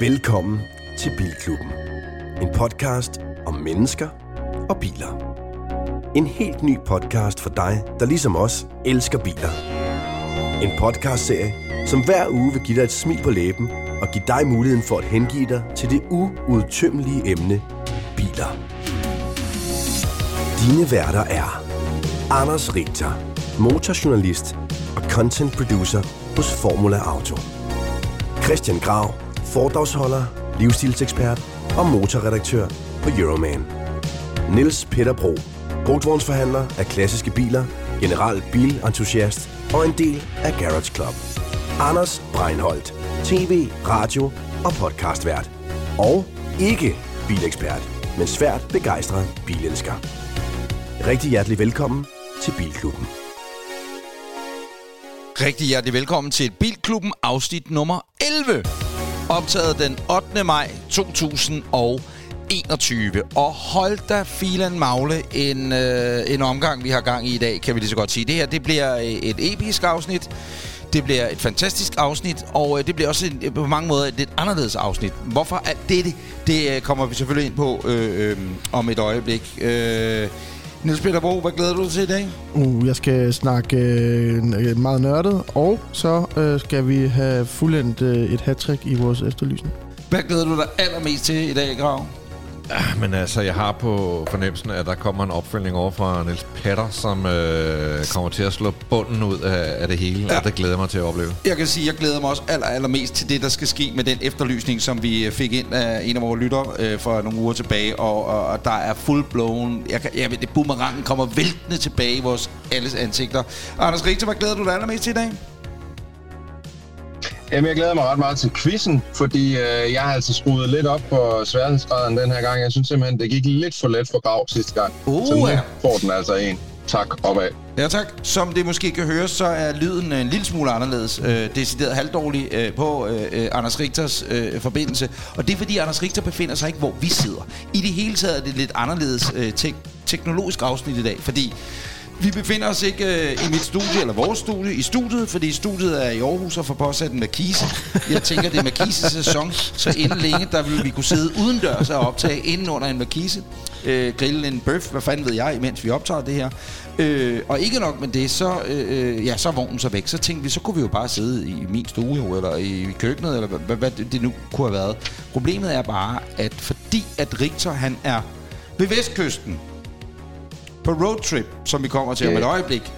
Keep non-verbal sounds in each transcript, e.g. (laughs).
Velkommen til Bilklubben. En podcast om mennesker og biler. En helt ny podcast for dig, der ligesom os elsker biler. En podcastserie, som hver uge vil give dig et smil på læben og give dig muligheden for at hengive dig til det uudtømmelige emne biler. Dine værter er Anders Richter, motorjournalist og content producer hos Formula Auto. Christian Grav, foredragsholder, livsstilsekspert og motorredaktør på Euroman. Niels Peter Bro, brugtvognsforhandler af klassiske biler, general bilentusiast og en del af Garage Club. Anders Breinholt, tv, radio og podcastvært. Og ikke bilekspert, men svært begejstret bilelsker. Rigtig hjertelig velkommen til Bilklubben. Rigtig hjertelig velkommen til Bilklubben afsnit nummer 11. Optaget den 8. maj 2021. Og hold da filen magle en, øh, en omgang, vi har gang i i dag, kan vi lige så godt sige. Det her, det bliver øh, et episk afsnit. Det bliver et fantastisk afsnit, og øh, det bliver også en, øh, på mange måder et lidt anderledes afsnit. Hvorfor alt dette? Det øh, kommer vi selvfølgelig ind på øh, øh, om et øjeblik. Øh, Niels Peter Bro, hvad glæder du dig til i dag? Uh, jeg skal snakke øh, meget nørdet, og så øh, skal vi have fuldendt øh, et hat i vores efterlysning. Hvad glæder du dig allermest til i dag, Grav? Ja, men altså, jeg har på fornemmelsen, at der kommer en opfølgning over fra Niels Petter, som øh, kommer til at slå bunden ud af, af det hele, ja. og det glæder mig til at opleve. Jeg kan sige, at jeg glæder mig også aller, allermest til det, der skal ske med den efterlysning, som vi fik ind af en af vores lytter øh, for nogle uger tilbage, og, og, og der er full blown. Jeg, kan, jeg ved, det boomerangen kommer væltende tilbage i vores alles ansigter. Anders Richter, hvad glæder du dig allermest til i dag? Jamen, jeg glæder mig ret meget til quizzen, fordi øh, jeg har altså skruet lidt op på sværhedsgraden den her gang. Jeg synes simpelthen, det gik lidt for let for grav sidste gang. Uh, så nu ja. får den altså en. Tak, opad. Ja tak. Som det måske kan høre, så er lyden en lille smule anderledes. Øh, decideret halvdårlig øh, på øh, øh, Anders Richters øh, forbindelse. Og det er fordi Anders Richter befinder sig ikke, hvor vi sidder. I det hele taget er det lidt anderledes øh, te- teknologisk afsnit i dag, fordi vi befinder os ikke øh, i mit studie, eller vores studie, i studiet, fordi studiet er i Aarhus og får påsat en Markise. Jeg tænker, det er markises sæson, så inden længe, der vil vi kunne sidde udendørs og optage inden under en Markise. Øh, grille en bøf, hvad fanden ved jeg, mens vi optager det her. Øh, og ikke nok med det, så, øh, øh, ja, så er vognen så væk. Så tænkte vi, så kunne vi jo bare sidde i min stue, jo, eller i køkkenet, eller hvad, hvad det nu kunne have været. Problemet er bare, at fordi at Richter, han er ved vestkysten, på roadtrip, som vi kommer til om et øjeblik.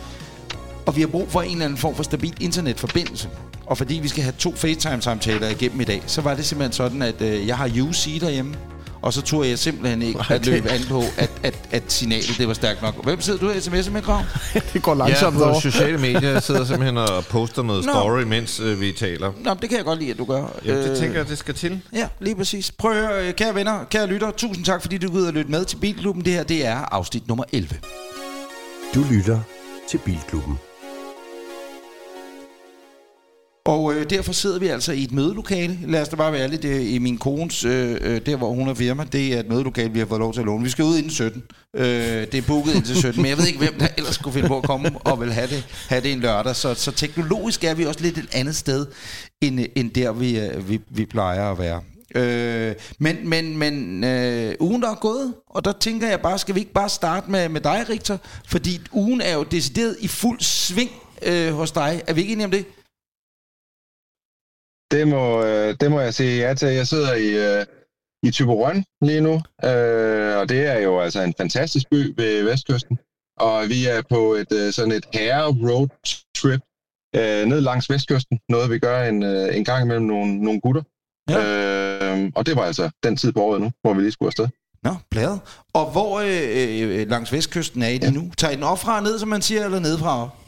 Og vi har brug for en eller anden form for stabil internetforbindelse. Og fordi vi skal have to FaceTime-samtaler igennem i dag, så var det simpelthen sådan, at øh, jeg har UC derhjemme. Og så turde jeg simpelthen ikke at løbe an på, at, at, at signalet det var stærkt nok. Hvem sidder du og sms'er med, Krav? (laughs) det går langsomt ja, på over. sociale medier jeg (laughs) sidder simpelthen og poster noget Nå. story, mens øh, vi taler. Nå, det kan jeg godt lide, at du gør. Jamen, det Øh, tænker jeg, det skal til. Ja, lige præcis. Prøv at høre, øh, kære venner, kære lytter. Tusind tak, fordi du ud og lytte med til Bilklubben. Det her, det er afsnit nummer 11. Du lytter til Bilklubben. Og øh, derfor sidder vi altså i et mødelokale. Lad os da bare være lidt øh, i min kones, øh, øh der hvor hun er firma. Det er et mødelokale, vi har fået lov til at låne. Vi skal ud inden 17. Øh, det er booket indtil 17, men jeg ved ikke, hvem der ellers skulle finde på at komme og vil have det, have det en lørdag. Så, så teknologisk er vi også lidt et andet sted, end, øh, end der vi, øh, vi, vi plejer at være. Øh, men men, men øh, ugen der er gået, og der tænker jeg bare, skal vi ikke bare starte med, med dig, Richter? Fordi ugen er jo decideret i fuld sving øh, hos dig. Er vi ikke enige om det? Det må, øh, det må jeg sige ja til. Jeg sidder i, øh, i Typerøn lige nu, øh, og det er jo altså en fantastisk by ved Vestkysten. Og vi er på et øh, sådan et herre road trip øh, ned langs Vestkysten. Noget vi gør en, øh, en gang imellem nogle, nogle gutter. Ja. Øh, og det var altså den tid på året nu, hvor vi lige skulle afsted. Nå, bladet. Og hvor øh, øh, langs vestkysten er I ja. nu? Tager I den op fra ned, som man siger, eller nedefra og op?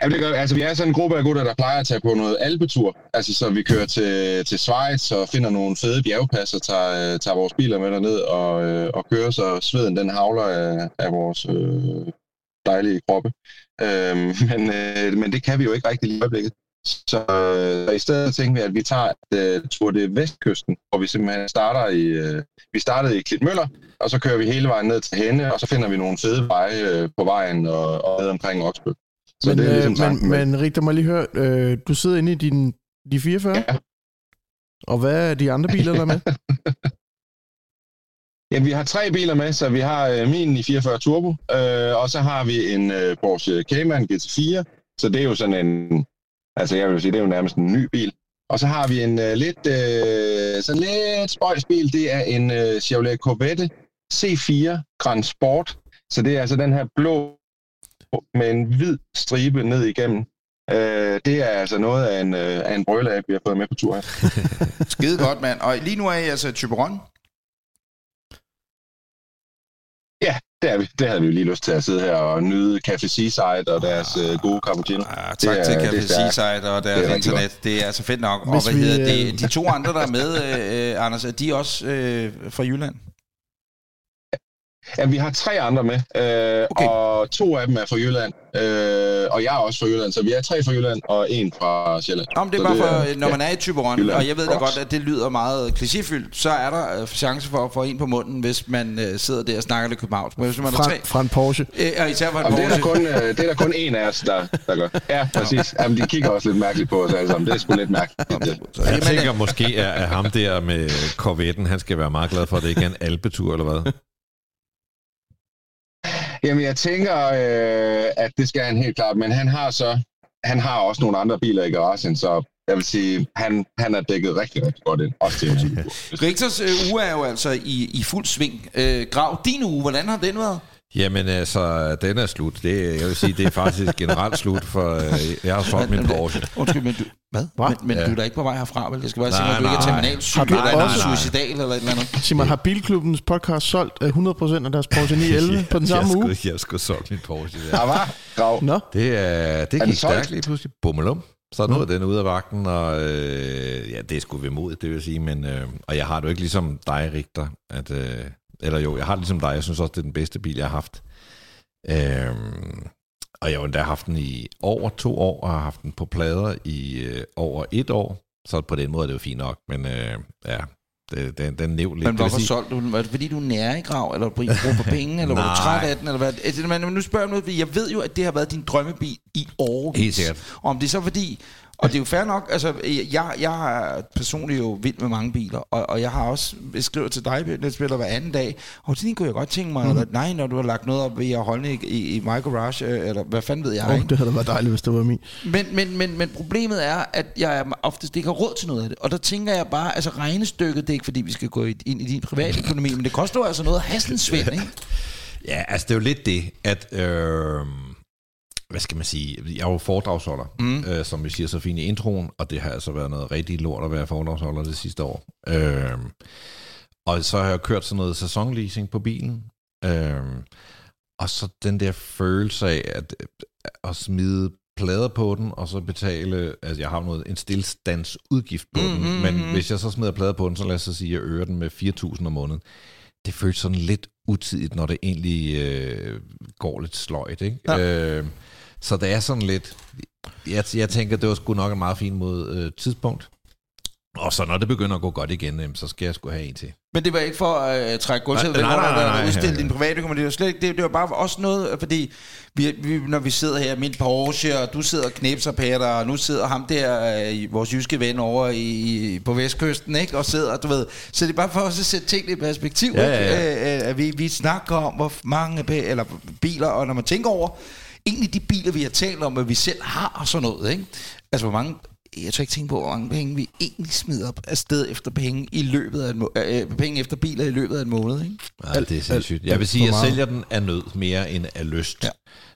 Ja, det gør, altså, vi er sådan en gruppe af gutter, der plejer at tage på noget alpetur. Altså, så vi kører til, til Schweiz og finder nogle fede bjergpasser, tager, øh, tager vores biler med derned og, øh, og kører, så sveden den havler af, af vores øh, dejlige kroppe. Øh, (laughs) men, øh, men det kan vi jo ikke rigtig lige i øjeblikket. Så, øh, så i stedet tænkte vi, at vi tager øh, tur til Vestkysten, hvor vi simpelthen starter i, øh, vi startede i Klitmøller, og så kører vi hele vejen ned til Henne, og så finder vi nogle fede veje øh, på vejen og, og ned omkring Oksbøl. Så Men, det er ligesom øh, tanken med- men, men Rigtig, må lige høre, øh, du sidder inde i din, de 44, Ja. og hvad er de andre biler, der er med? (laughs) Ja, vi har tre biler med, så vi har øh, min i 44 Turbo, øh, og så har vi en øh, Porsche Cayman GT4, så det er jo sådan en, altså jeg vil sige, det er jo nærmest en ny bil. Og så har vi en øh, lidt, øh, sådan lidt spøjsbil, det er en øh, Chevrolet Corvette C4 Grand Sport, så det er altså den her blå med en hvid stribe ned igennem. Øh, det er altså noget af en, øh, af en brøle vi har fået med på tur her. (laughs) Skide godt, mand. Og lige nu er I altså i Typeron. Ja, det, er vi. det havde vi jo lige lyst til at sidde her og nyde Café Seaside og deres øh, gode cappuccino. Ja, tak Det er- til det er Café stærkt. Seaside og deres Det er internet. Det er altså fedt nok. Og Hvis hvad vi, hedder det? øh, De to andre, der er med, øh, Anders, er de også øh, fra Jylland? Ja, vi har tre andre med, øh, Okay. og to af dem er fra Jylland, øh, og jeg er også fra Jylland, så vi er tre fra Jylland og en fra Sjælland. Men det er Så bare for, er- når man er i Typeron, Jylland og jeg ved da godt, at det lyder meget klichéfyldt, så er der øh, chance for at få en på munden, hvis man øh, sidder der og snakker lidt københavns. Men hvis man er Fra, tre, fra en Porsche. øh, og især fra en Jamen, det, er der Porsche, kun, øh, det er der kun en af os, der, der gør. Ja, (laughs) præcis. Jamen, de kigger også lidt mærkeligt på os alle sammen. Det er sgu lidt mærkeligt. så, Jeg tænker måske, at, at ham der med Corvetten, han skal være meget glad for, at det ikke er en alpetur, eller hvad? Jamen, jeg tænker, øh, at det skal han helt klart, men han har så, han har også nogle andre biler i garagen, så jeg vil sige, han, han er dækket rigtig, rigtig godt ind, også til en. Richters øh, uge er jo altså i, i fuld sving. Øh, Grav, din uge, hvordan har den været? Jamen altså, den er slut. Det, jeg vil sige, det er faktisk generelt slut, for øh, jeg har solgt min Porsche. Undskyld, men du... Hvad? Hva? Men, men Ja. du er da ikke på vej herfra, vel? Jeg skal bare Nej, sige, at du ikke er nej. terminalsyg, Har du eller, eller også- suicidal, eller et eller andet. Simon, har Bilklubbens podcast solgt øh, 100% af deres Porsche 911 (laughs) på den samme jeg uge? Skulle, jeg skulle solgt min Porsche. Der. Der var grav. Nå, Det, er, det gik stærkt lige pludselig. Bummelum. Så nu er den ude af vagten, og øh, ja, det er sgu ved mod, det vil sige, men, øh, og jeg har det jo ikke ligesom dig, Richter, at, øh, eller jo, jeg har det ligesom dig, jeg synes også, det er den bedste bil, jeg har haft. Øh, og jeg har endda haft den i over to år, og har haft den på plader i øh, over et år, så på den måde er det jo fint nok, men øh, ja, det, den, den næv lidt. Men hvorfor sige- solgte du den? Var det fordi, du er nære i grav, eller brug for penge, eller var du træt af den? Eller hvad? Altså, men nu spørger jeg noget, jeg ved jo, at det har været din drømmebil i år. Helt sikkert. Og om det er så fordi, og det er jo fair nok, altså jeg, jeg er personligt jo vild med mange biler, og, og jeg har også, jeg skriver til dig, Niels Spiller, hver anden dag, og sådan kunne jeg godt tænke mig, mm. eller, nej, når du har lagt noget op ved at holde i, i, i my garage, øh, eller hvad fanden ved jeg, oh, ikke? det havde været dejligt, hvis det var min. Men, men, men, men problemet er, at jeg oftest ikke har råd til noget af det. Og der tænker jeg bare, altså regnestykket, det er ikke fordi, vi skal gå ind i din private økonomi, men det koster jo altså noget hassensvind, ikke? (laughs) Ja, altså det er jo lidt det, at... Øh, hvad skal man sige? Jeg er jo foredragsholder, mm. øh, som vi siger så fint i introen, og det har altså været noget rigtig lort at være foredragsholder det sidste år. Øh, og så har jeg kørt sådan noget sæsonleasing på bilen. Øh, og så den der følelse af at, at smide plader på den, og så betale, altså jeg har noget, en stillstandsudgift på mm, Mm, den, mm, men mm. hvis jeg så smider plader på den, så lad os så sige, at jeg øger den med 4.000 om måneden. Det føles sådan lidt utidigt, når det egentlig øh, går lidt sløjt, ikke? Ja. Øh, så det er sådan lidt, jeg, jeg tænker, det var sgu nok en meget fin måde, øh, tidspunkt. Og så når det begynder at gå godt igen, så skal jeg sgu have en til. Men det var ikke for at uh, trække gulvtæppet væk under dig og udstille din private økonomi. Det var, slet ikke, det, det var bare også noget, fordi vi, vi, når vi sidder her, min Porsche, og du sidder og knipser, Peter, og nu sidder ham der, øh, vores jyske ven over i, på vestkysten, ikke? og sidder, du ved. Så det er bare for os at sætte tingene i perspektiv, Ja, ja, ikke? Øh, øh, at vi, vi snakker om, hvor mange eller biler, og når man tænker over, egentlig de biler, vi har talt om, at vi selv har og sådan noget, ikke? Altså, hvor mange jeg tror ikke tænke på, hvor mange penge vi egentlig smider op afsted efter penge i løbet af en må- øh, penge efter biler i løbet af en måned, ikke? Ja, det er sindssygt. Jeg vil sige, at jeg sælger den af nød mere end af lyst. Ja.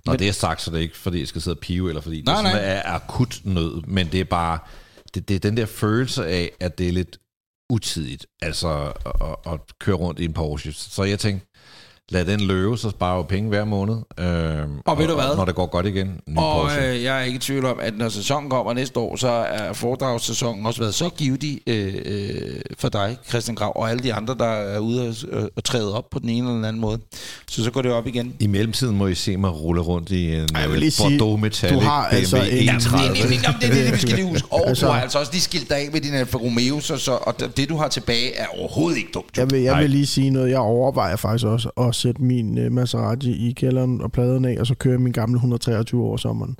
Når Men- det er sagt, så er det ikke, fordi jeg skal sidde og pive, eller fordi Nej, det sådan nej. er akut nød, men det er bare, det, det er den der følelse af, at det er lidt utidigt, altså at, at, at køre rundt i en Porsche. Så jeg tænkte, lad den løbe, så sparer jeg jo penge hver måned. Øh, Og ved du hvad? Når det går godt igen. Ny Og Porsche. øh, jeg er ikke i tvivl om, at når sæsonen kommer næste år, så er foredragssæsonen også været så givetig øh, øh, for dig, Christian Grav, og alle de andre, der er ude og, øh, og træde op på den ene eller den anden måde. Så så går det op igen. I mellemtiden må I se mig rulle rundt i en Ej, jeg vil øh, Bordeaux Metallic du har altså BMW en- Ja, E30. det, det, det, det, det, det, vi skal lige huske. (laughs) Og Altså- du har altså også lige skilt dig af med din Alfa Romeo, så, så, og det, du har tilbage, er overhovedet ikke dumt. Jeg vil, jeg vil lige sige noget. Jeg overvejer faktisk også at sætte min uh, Maserati i kælderen og pladerne af, og så køre min gamle 123 år sommeren.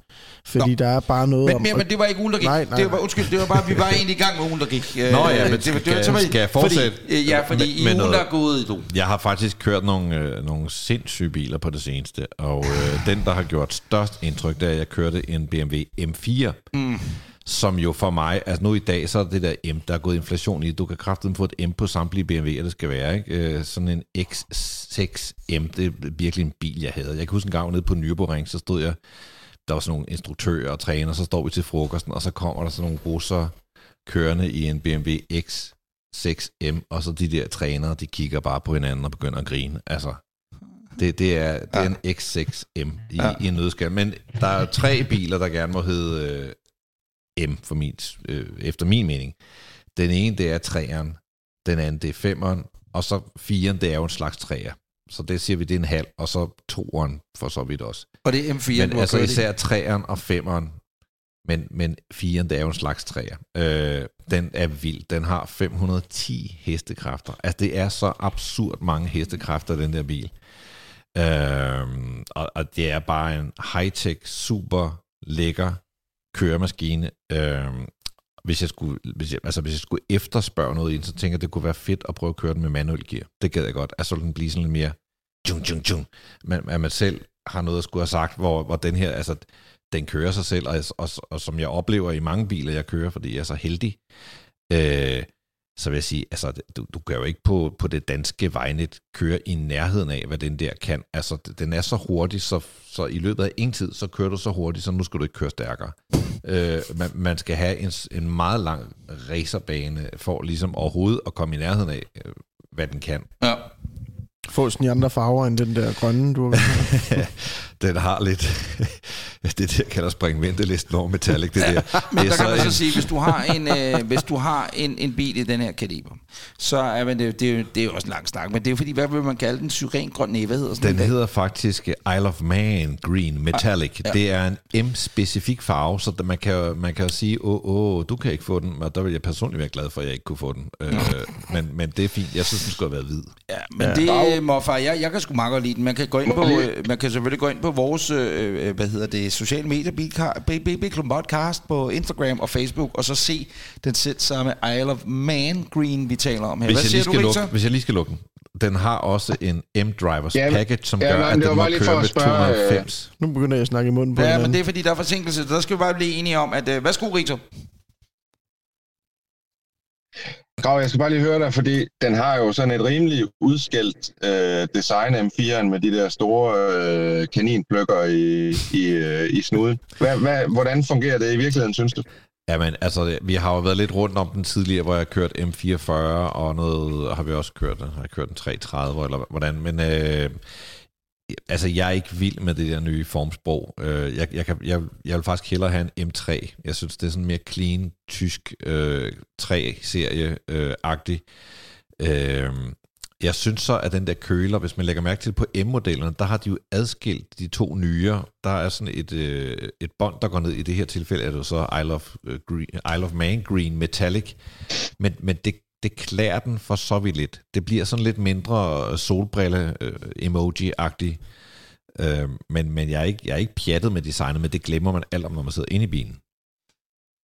Fordi Nå. der er bare noget Men, om... men, men det var ikke ugen, der gik. Nej, nej, det var, undskyld, det var bare, vi var egentlig i gang med ugen, der gik. Øh, Nå ja, men det, skal- det, var- skal jeg fortsætte? Fordi, øh, ja, fordi Med- i ugen, noget- der er gået, du. Jeg har faktisk kørt nogle, øh, nogle sindssyge biler på det seneste, og øh, den, der har gjort størst indtryk, det er, at jeg kørte en BMW M4, mm. Som jo for mig, altså nu i dag, så er det der M, der er gået inflation i, du kan kraftigt få et M på samtlige BMW'er, det skal være, ikke? Øh, sådan en X6M, det er virkelig en bil, jeg havde. Jeg kan huske en gang nede på Nürburgring, så stod jeg, der var sådan nogle instruktører og træner, så står vi til frokosten, og så kommer der sådan nogle russer kørende i en BMW X 6M, og så de der trænere, de kigger bare på hinanden og begynder at grine. Altså, det, det er, det er Ja. en X6M i, Ja. ja. i en nødskal. Men der er tre biler, der gerne må hedde øh, M, for min, øh, efter min mening. Den ene, det er træeren. Den anden, det er femeren. Og så firen, det er jo en slags træer. Så det siger vi, det er en halv. Og så toeren for så vidt også. Og det er M4, Men altså især træeren og femeren, men, men firen, det er jo en slags træer. Øh, den er vild. Den har 510 hestekræfter. Altså, det er så absurd mange hestekræfter, den der bil. Øh, og, og det er bare en high-tech, super lækker køremaskine. Øh, hvis jeg skulle, hvis jeg, altså hvis jeg skulle efterspørge noget i den, så tænker jeg, det kunne være fedt at prøve at køre den med manuel gear. Det gad jeg godt. Altså, så den blive sådan lidt mere tjung, tjung, tjung. Men at man selv har noget at skulle have sagt, hvor, hvor den her, altså, den kører sig selv, og, og, og som jeg oplever i mange biler, jeg kører, fordi jeg er så heldig, øh, så vil jeg sige, altså, du, du kan jo ikke på, på det danske vejnet køre i nærheden af, hvad den der kan. Altså, den er så hurtig, så, så i løbet af ingen tid, så kører du så hurtigt, så nu skal du ikke køre stærkere. Øh, man, man skal have en, en meget lang racerbane for ligesom overhovedet at komme i nærheden af, øh, hvad den kan. Ja. Få sådan i andre farver end den der grønne, du har (laughs) den har lidt... (laughs) det der kan der springe ventelisten over metallic, det der. Men det der kan man så en- sige, hvis du har en, øh, hvis du har en, en bil i den her kaliber, så er men det, det, er jo, det er jo også en lang snak, men det er jo fordi, hvad vil man kalde den? Syrengrøn? Nej, hvad hedder sådan Den en? hedder faktisk Isle of Man Green Metallic. Ja. Ja. Det er en M-specifik farve, så man kan, man kan jo sige, åh, åh, du kan ikke få den, og der vil jeg personligt være glad for, at jeg ikke kunne få den. Øh, men, men det er fint. Jeg synes, den skulle have været hvid. Ja, men ja. det, morfar, jeg, jeg kan sgu meget godt lide den. Man kan, gå ind på, øh, man kan selvfølgelig gå ind på vores, øh, hvad hedder det, sociale medier, BB Podcast på Instagram og Facebook, og så se den selv samme Isle of Man Green, vi taler om her. Hvis Hvad jeg, siger lige du, lukke, hvis jeg lige skal lukke den. Den har også en M-Drivers Jamen, package, som ja, gør, nej, at det var den må bare lige for køre at med spørge, øh, 290. Nu begynder jeg at snakke i munden på Ja, men det er fordi, der er forsinkelse. så Der skal vi bare blive enige om, at... Øh, værsgo, Rito. Grav, jeg skal bare lige høre dig, fordi den har jo sådan et rimelig udskældt øh, design M4'en med de der store øh, kaninpløkker i, i, øh, i snuden. Hvad, hvad, hvordan fungerer det i virkeligheden, synes du? Jamen, altså, vi har jo været lidt rundt om den tidligere, hvor jeg har kørt M44, og noget har vi også kørt, har jeg kørt en 330, eller hvordan, men øh, altså, jeg er ikke vild med det der nye formsprog. Øh, jeg, jeg, kan, jeg, jeg vil faktisk hellere have en M3. Jeg synes, det er sådan mere clean, tysk øh, 3-serie-agtig. Øh, øh, jeg synes så, at den der køler, hvis man lægger mærke til det på M-modellerne, der har de jo adskilt de to nyere. Der er sådan et, øh, et bånd, der går ned i det her tilfælde, er det jo så Isle of, øh, Green, Isle of Man Green Metallic. Men, men det, det klæder den for så vidt lidt. Det bliver sådan lidt mindre øh, solbrille-emoji-agtigt. Øh, øh, men men jeg, er ikke, jeg er ikke pjattet med designet, men det glemmer man alt om, når man sidder inde i bilen.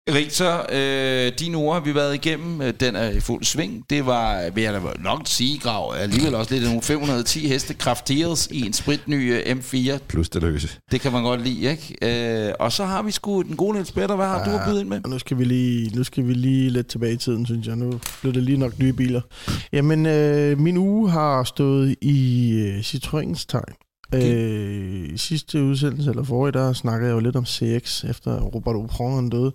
Rito, øh, dine ord har vi været igennem. Øh, Den er i fuld sving. Det var, vil jeg da nok sige, Grav, alligevel også lidt af nogle 510 heste krafteret i en spritny øh, M4. Plus det løse. Det kan man godt lide, ikke? Øh, og så har vi sgu den gode Niels Peter. Hvad har du at byde ind med? Nu skal vi lige, nu skal vi lige lidt tilbage i tiden, synes jeg. Nu bliver det lige nok nye biler. Jamen, øh, min uge har stået i øh, Citroëns tegn. Øh, I sidste udsendelse, eller forrige, der snakkede jeg jo lidt om CX, efter Robert Opron døde.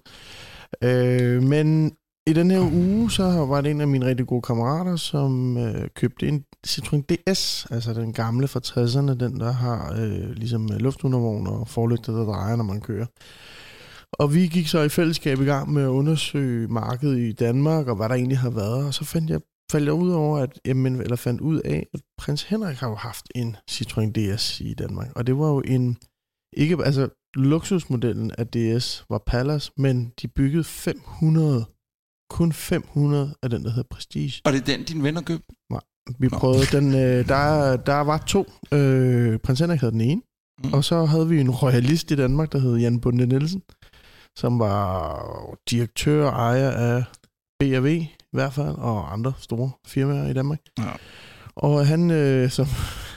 Øh, men i den her uge, så var det en af mine rigtig gode kammerater, som øh, købte en Citroën DS, altså den gamle fra 60'erne, den der har øh, ligesom luftundervogn og forlygter, der drejer, når man kører. Og vi gik så i fællesskab i gang med at undersøge markedet i Danmark, og hvad der egentlig har været. Og så fandt jeg, faldt jeg ud over, at, jamen, eller fandt ud af, at prins Henrik har jo haft en Citroën DS i Danmark. Og det var jo en, ikke, altså luksusmodellen af DS var Palace, men de byggede 500, kun 500 af den, der hedder Prestige. Og det er den, din venner købte? Nej, vi prøvede den, øh, der, der var to. Øh, prins Henrik havde den ene, mm. og så havde vi en royalist i Danmark, der hed Jan Bunde Nielsen, som var direktør og ejer af i hvert fald, og andre store firmaer i Danmark. Ja. Og han, øh, som,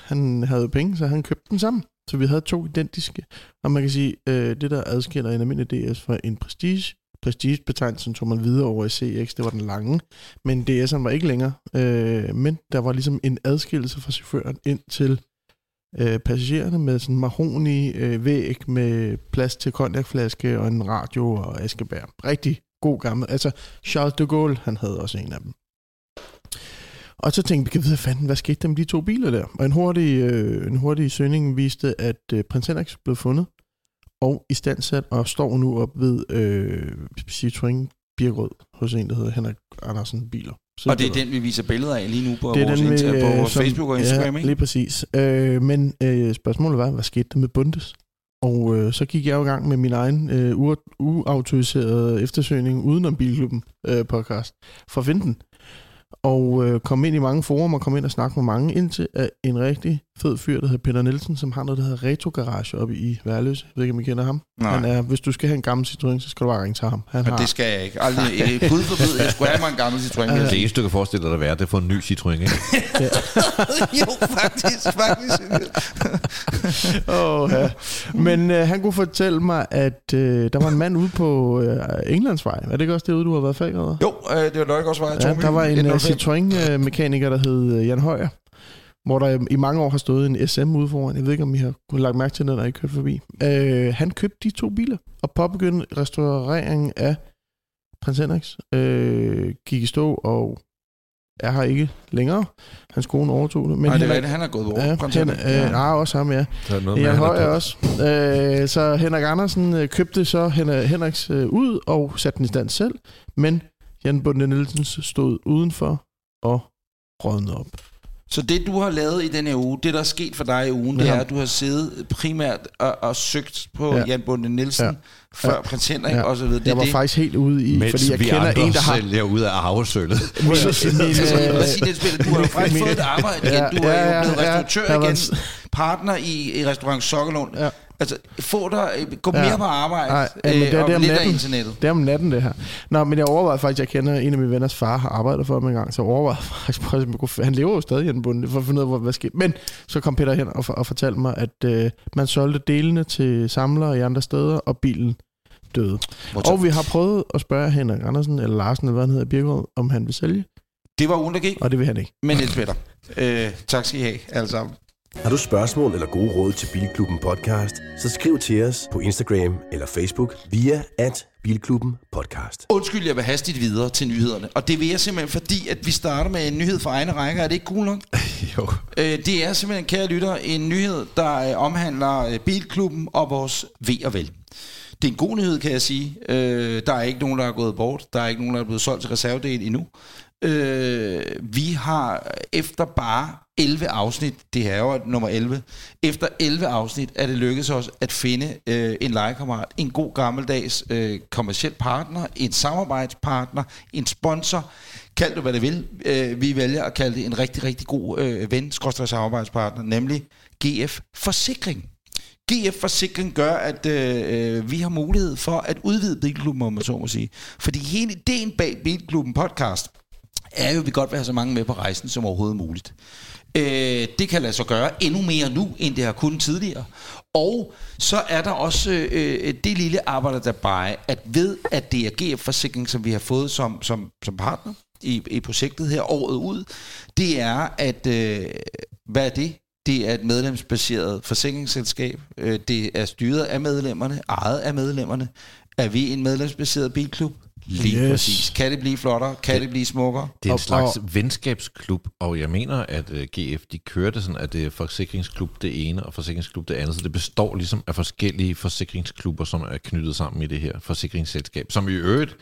han havde penge, så han købte dem sammen. Så vi havde to identiske. Og man kan sige, øh, det der adskiller en almindelig DS fra en Prestige, Prestige-betegnelsen tog man videre over i CX, det var den lange, men DS'en var ikke længere. Øh, men der var ligesom en adskillelse fra chaufføren ind til øh, passagererne med sådan mahoni øh, væg med plads til konjakflaske og en radio og askebær. Rigtig god gammel. Altså Charles de Gaulle, han havde også en af dem. Og så tænkte vi, kan vi vide, fanden, hvad skete der med de to biler der? Og en hurtig, øh, en hurtig søgning viste, at øh, prins Henrik blev fundet og i standsat og står nu op ved øh, Citroën Birgrød hos en, der hedder Henrik Andersen Biler. Så og det er den, vi viser billeder af lige nu på det er vores, den, vi, på vores som, Facebook og Instagram, ja, ikke? lige præcis. Øh, men øh, spørgsmålet var, hvad skete der med Bundes? Og øh, så gik jeg jo i gang med min egen øh, uautoriserede eftersøgning udenom Bilklubben øh, podcast for at finde den og øh, kom ind i mange forum og kom ind og snakke med mange, indtil at en rigtig fed fyr, der hedder Peter Nielsen, som har noget, der hedder Retro Garage oppe i Værløse. Jeg ved ikke, om I kender ham. Nej. Han er, hvis du skal have en gammel Citroën, så skal du bare ringe til ham. Han har... det skal jeg ikke. Aldrig, Gud forbyde, jeg skulle have mig en gammel Citroën. det eneste, du kan forestille dig at være, det er at få en ny Citroën, ikke? (laughs) jo, faktisk, faktisk. (laughs) oh, ja. Men øh, han kunne fortælle mig, at øh, der var en mand ude på øh, Englandsvej. Er det ikke også derude, du har været fag Jo, øh, det var nok også vej. Ja, der var en uh, Citroën-mekaniker, der hed Jan Højer hvor der i mange år har stået en SM ude foran. Jeg ved ikke, om I har kunnet lagt mærke til den, der I kørt forbi. Øh, han købte de to biler og påbegyndte restaureringen af Prins Henriks. Øh, gik i stå og er her ikke længere. Hans kone overtog det. Men Nej, det er rigtigt. Han er gået over. Ja, han, øh, ja. Nej, også ham, ja. Jan Høj også. Øh, så Henrik Andersen øh, købte så Henriks øh, ud og satte den i stand selv. Men Jan Bunde Nielsen stod udenfor og rådnede op. Så det, du har lavet i den her uge, det, der er sket for dig i ugen, ja. det er, at du har siddet primært og, og søgt på ja. Jan Bunde Nielsen, ja. før ja. prins Henrik ja. og så videre. Det jeg var det. faktisk helt ude i, Mens fordi jeg kender en, der har... sælger ud af arvesøllet. (laughs) Min, du har jo faktisk fået et arbejde igen. Du er jo blevet restauratør igen, partner i, i restaurant Sokkerlund. Ja. Altså, få dig, gå mere ja. på arbejde Nej, ja, men det, er, øh, det er om natten, internettet. Det er om natten, det her. Nå, men jeg overvejede faktisk, jeg kender en af mine venners far, har arbejdet for ham en gang, så overvejede faktisk, at han lever jo stadig i den bund, for at finde ud af, hvad sker. Men så kom Peter hen og, og fortalte mig, at øh, man solgte delene til samlere i andre steder, og bilen døde. Og vi har prøvet at spørge Henrik Andersen, eller Larsen, eller hvad han hedder, Birgård, om han vil sælge. Det var ugen, der gik. Og det vil han ikke. Men lidt Peter. Øh, tak skal I have, alle sammen. Har du spørgsmål eller gode råd til Bilklubben podcast, så skriv til os på Instagram eller Facebook via at Bilklubben podcast. Undskyld, jeg vil hastigt videre til nyhederne. Og det vil jeg simpelthen, fordi at vi starter med en nyhed fra egne rækker. Er det ikke cool nok? (laughs) jo. Øh, det er simpelthen, kære lytter, en nyhed, der øh, omhandler øh, Bilklubben og vores ved og vel. Det er en god nyhed, kan jeg sige. der er ikke nogen, der er gået bort. Der er ikke nogen, der er blevet solgt til reservedel endnu. Øh, vi har efter bare 11 afsnit, det her er jo nummer 11, efter 11 afsnit er det lykkedes os at finde øh, en legekammerat, en god gammeldags øh, kommersiel partner, en samarbejdspartner, en sponsor, kald det hvad det vil. Øh, vi vælger at kalde det en rigtig, rigtig god øh, ven, samarbejdspartner, nemlig GF Forsikring. GF Forsikring gør, at øh, øh, vi har mulighed for at udvide Bilklubben, om man så må sige. Fordi hele ideen bag Bilklubben podcast er jo, at vi godt vil have så mange med på rejsen som overhovedet muligt. Øh, det kan lade sig gøre endnu mere nu, end det har kunnet tidligere. Og så er der også øh, øh det lille arbejde der bare, at ved at det er GF Forsikring, som vi har fået som, som, som partner i, i projektet her året ud, det er, at øh, hvad er det? Det er et medlemsbaseret forsikringsselskab. Øh, det er styret af medlemmerne, ejet af medlemmerne. Er vi en medlemsbaseret bilklub? Lige Yes. præcis. Kan det blive flottere? Kan det blive smukkere? Det er en Og- slags og- venskabsklub, og jeg mener, at uh, GF de kørte sådan, at det er forsikringsklub det ene og forsikringsklub det andet, så det består ligesom af forskellige forsikringsklubber, som er knyttet sammen i det her forsikringsselskab, som i øvrigt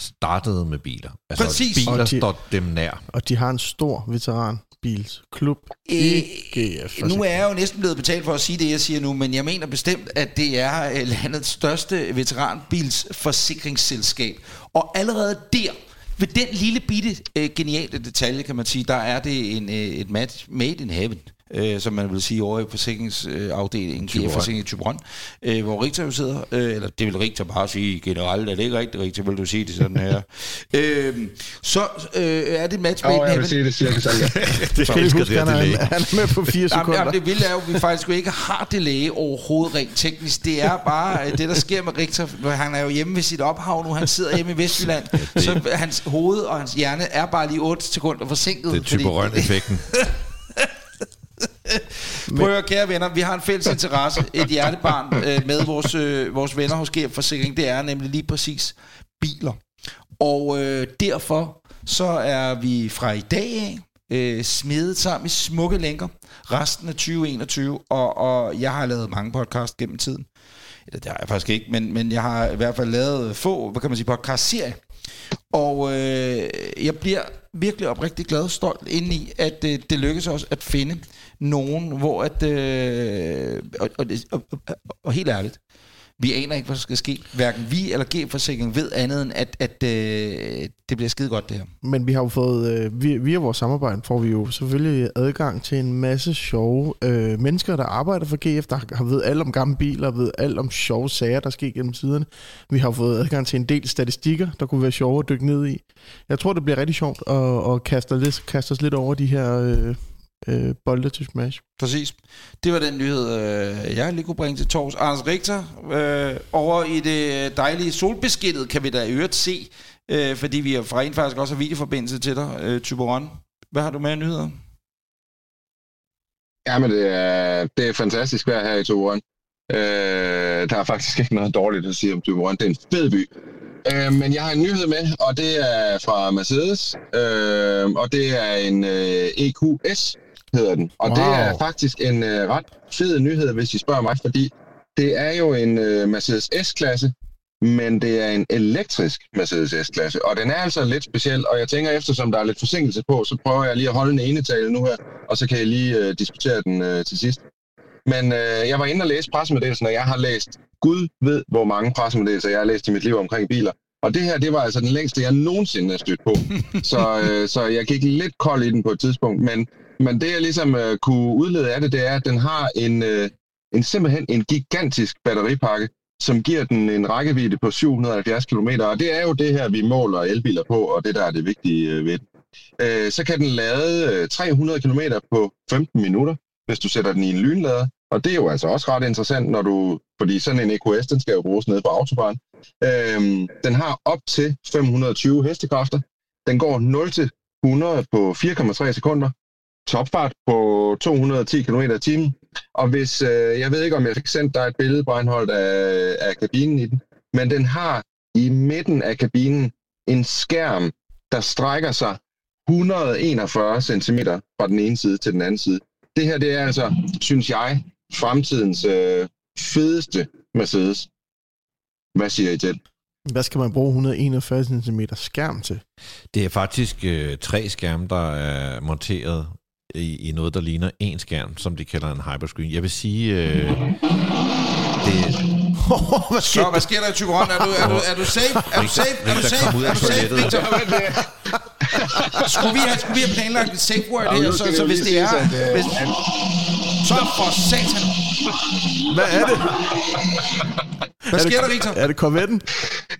startede med biler. Altså Præcis. biler Og de- står dem nær. Og de har en stor veteranbilsklub Øh, i GF. Nu er jeg jo næsten blevet betalt for at sige det, jeg siger nu, men jeg mener bestemt, at det er øh, landets største veteranbilsforsikringsselskab. Og allerede der, ved den lille bitte øh, geniale detalje, kan man sige, der er det en, øh, et match made in heaven. Øh, som man vil sige over i forsikringsafdelingen, GF Forsikring i Tyberon, øh, hvor Richter jo sidder, øh, eller det vil Richter bare sige generelt, er det ikke rigtigt, Richter, vil du sige det sådan her. (laughs) øh, så øh, er det et match made in jeg vil sige det cirka sådan, ja. (laughs) Det I elsker det han er, delay. han er med på fire (laughs) Jamen, sekunder. jamen, det vilde er jo, at vi faktisk jo ikke har delay overhovedet rent teknisk. Det er bare øh, det, der sker med Richter. Han er jo hjemme ved sit ophav nu. Han sidder hjemme i Vestjylland. Så hans hoved og hans hjerne er bare lige 8 sekunder forsinket. Det er typerøn-effekten. Prøv at høre, kære venner, vi har en fælles interesse, et hjertebarn øh, med vores, øh, vores venner hos GF Forsikring. Det er nemlig lige præcis biler. Og øh, derfor så er vi fra i dag af øh, smedet sammen i smukke lænker resten af 2021, og, og jeg har lavet mange podcast gennem tiden. Eller det har jeg faktisk ikke, men, men jeg har i hvert fald lavet få, hvad kan man sige, podcast-serier. Og øh, jeg bliver virkelig oprigtig glad og stolt indeni, at øh, det lykkedes os at finde nogen, hvor at... Øh, og, og, og, og, og helt ærligt, vi aner ikke, hvad der skal ske. Hverken vi eller G-forsikring ved andet end, at, at øh, det bliver skide godt det her. Men vi har jo fået, øh, via, via vores samarbejde, får vi jo selvfølgelig adgang til en masse sjove øh, mennesker, der arbejder for GF, der har ved alt om gamle biler, ved alt om sjove sager, der sker gennem tiderne. Vi har fået adgang til en del statistikker, der kunne være sjove at dykke ned i. Jeg tror, det bliver rigtig sjovt at, at kaste, lidt, kaste os lidt over de her øh, øh, bolde til Smash. Præcis. Det var den nyhed, øh, jeg lige kunne bringe til tors. Anders Richter, øh, over i det dejlige solbeskidtet, kan vi da i øvrigt se, øh, fordi vi har fra en faktisk også har videoforbindelse til dig, øh, Tyberon. Hvad har du med af nyheder? Jamen, det er, det er fantastisk vejr her i Turen. Øh, der er faktisk ikke noget dårligt at sige om Turen. Det er en fed by. Øh, men jeg har en nyhed med, og det er fra Mercedes. Øh, og det er en øh, EQS, hedder den. Og wow. det er faktisk en øh, ret fed nyhed, hvis I spørger mig, fordi det er jo en øh, Mercedes S-klasse, men det er en elektrisk Mercedes S-klasse, og den er altså lidt speciel, og jeg tænker, eftersom der er lidt forsinkelse på, så prøver jeg lige at holde en enetale nu her, og så kan jeg lige øh, diskutere den øh, til sidst. Men øh, jeg var inde og læse pressemeddelelsen, og jeg har læst, Gud ved, hvor mange pressemeddelelser jeg har læst i mit liv omkring biler. Og det her, det var altså den længste, jeg nogensinde har stødt på. (laughs) så, øh, så jeg gik lidt kold i den på et tidspunkt. Men, men det, jeg ligesom øh, kunne udlede af det, det er, at den har en, øh, en simpelthen en gigantisk batteripakke, som giver den en rækkevidde på 770 km. Og det er jo det her, vi måler elbiler på, og det der er det vigtige øh, ved den. Øh, så kan den lade øh, 300 km på 15 minutter, hvis du sætter den i en lynlader. Og det er jo altså også ret interessant, når du, fordi sådan en EQS, den skal jo bruges nede på autobahn. Øhm, den har op til 520 hestekræfter. Den går 0 til 100 på 4,3 sekunder. Topfart på 210 km i timen. Og hvis, øh, jeg ved ikke, om jeg fik sendt dig et billede, Breinholt, af, af kabinen i den, men den har i midten af kabinen en skærm, der strækker sig 141 cm fra den ene side til den anden side. Det her, det er altså, synes jeg, fremtidens øh, fedeste Mercedes. Hvad siger I til? det? Hvad skal man bruge 141 cm skærm til? Det er faktisk øh, tre skærme, der er monteret i, i noget, der ligner en skærm, som de kalder en hyperscreen. Jeg vil sige, øh, det, (laughs) Hvad Så, hvad sker der i Tyberon? Er du, er du, er du safe? Er du safe? Er du safe? Er du safe. Victor? Skulle vi have, skulle vi have planlagt et safe word her, så, så hvis det er... øh, Hvis, så for satan. Hvad er det? Hvad sker der, Victor? Er det Corvette'en?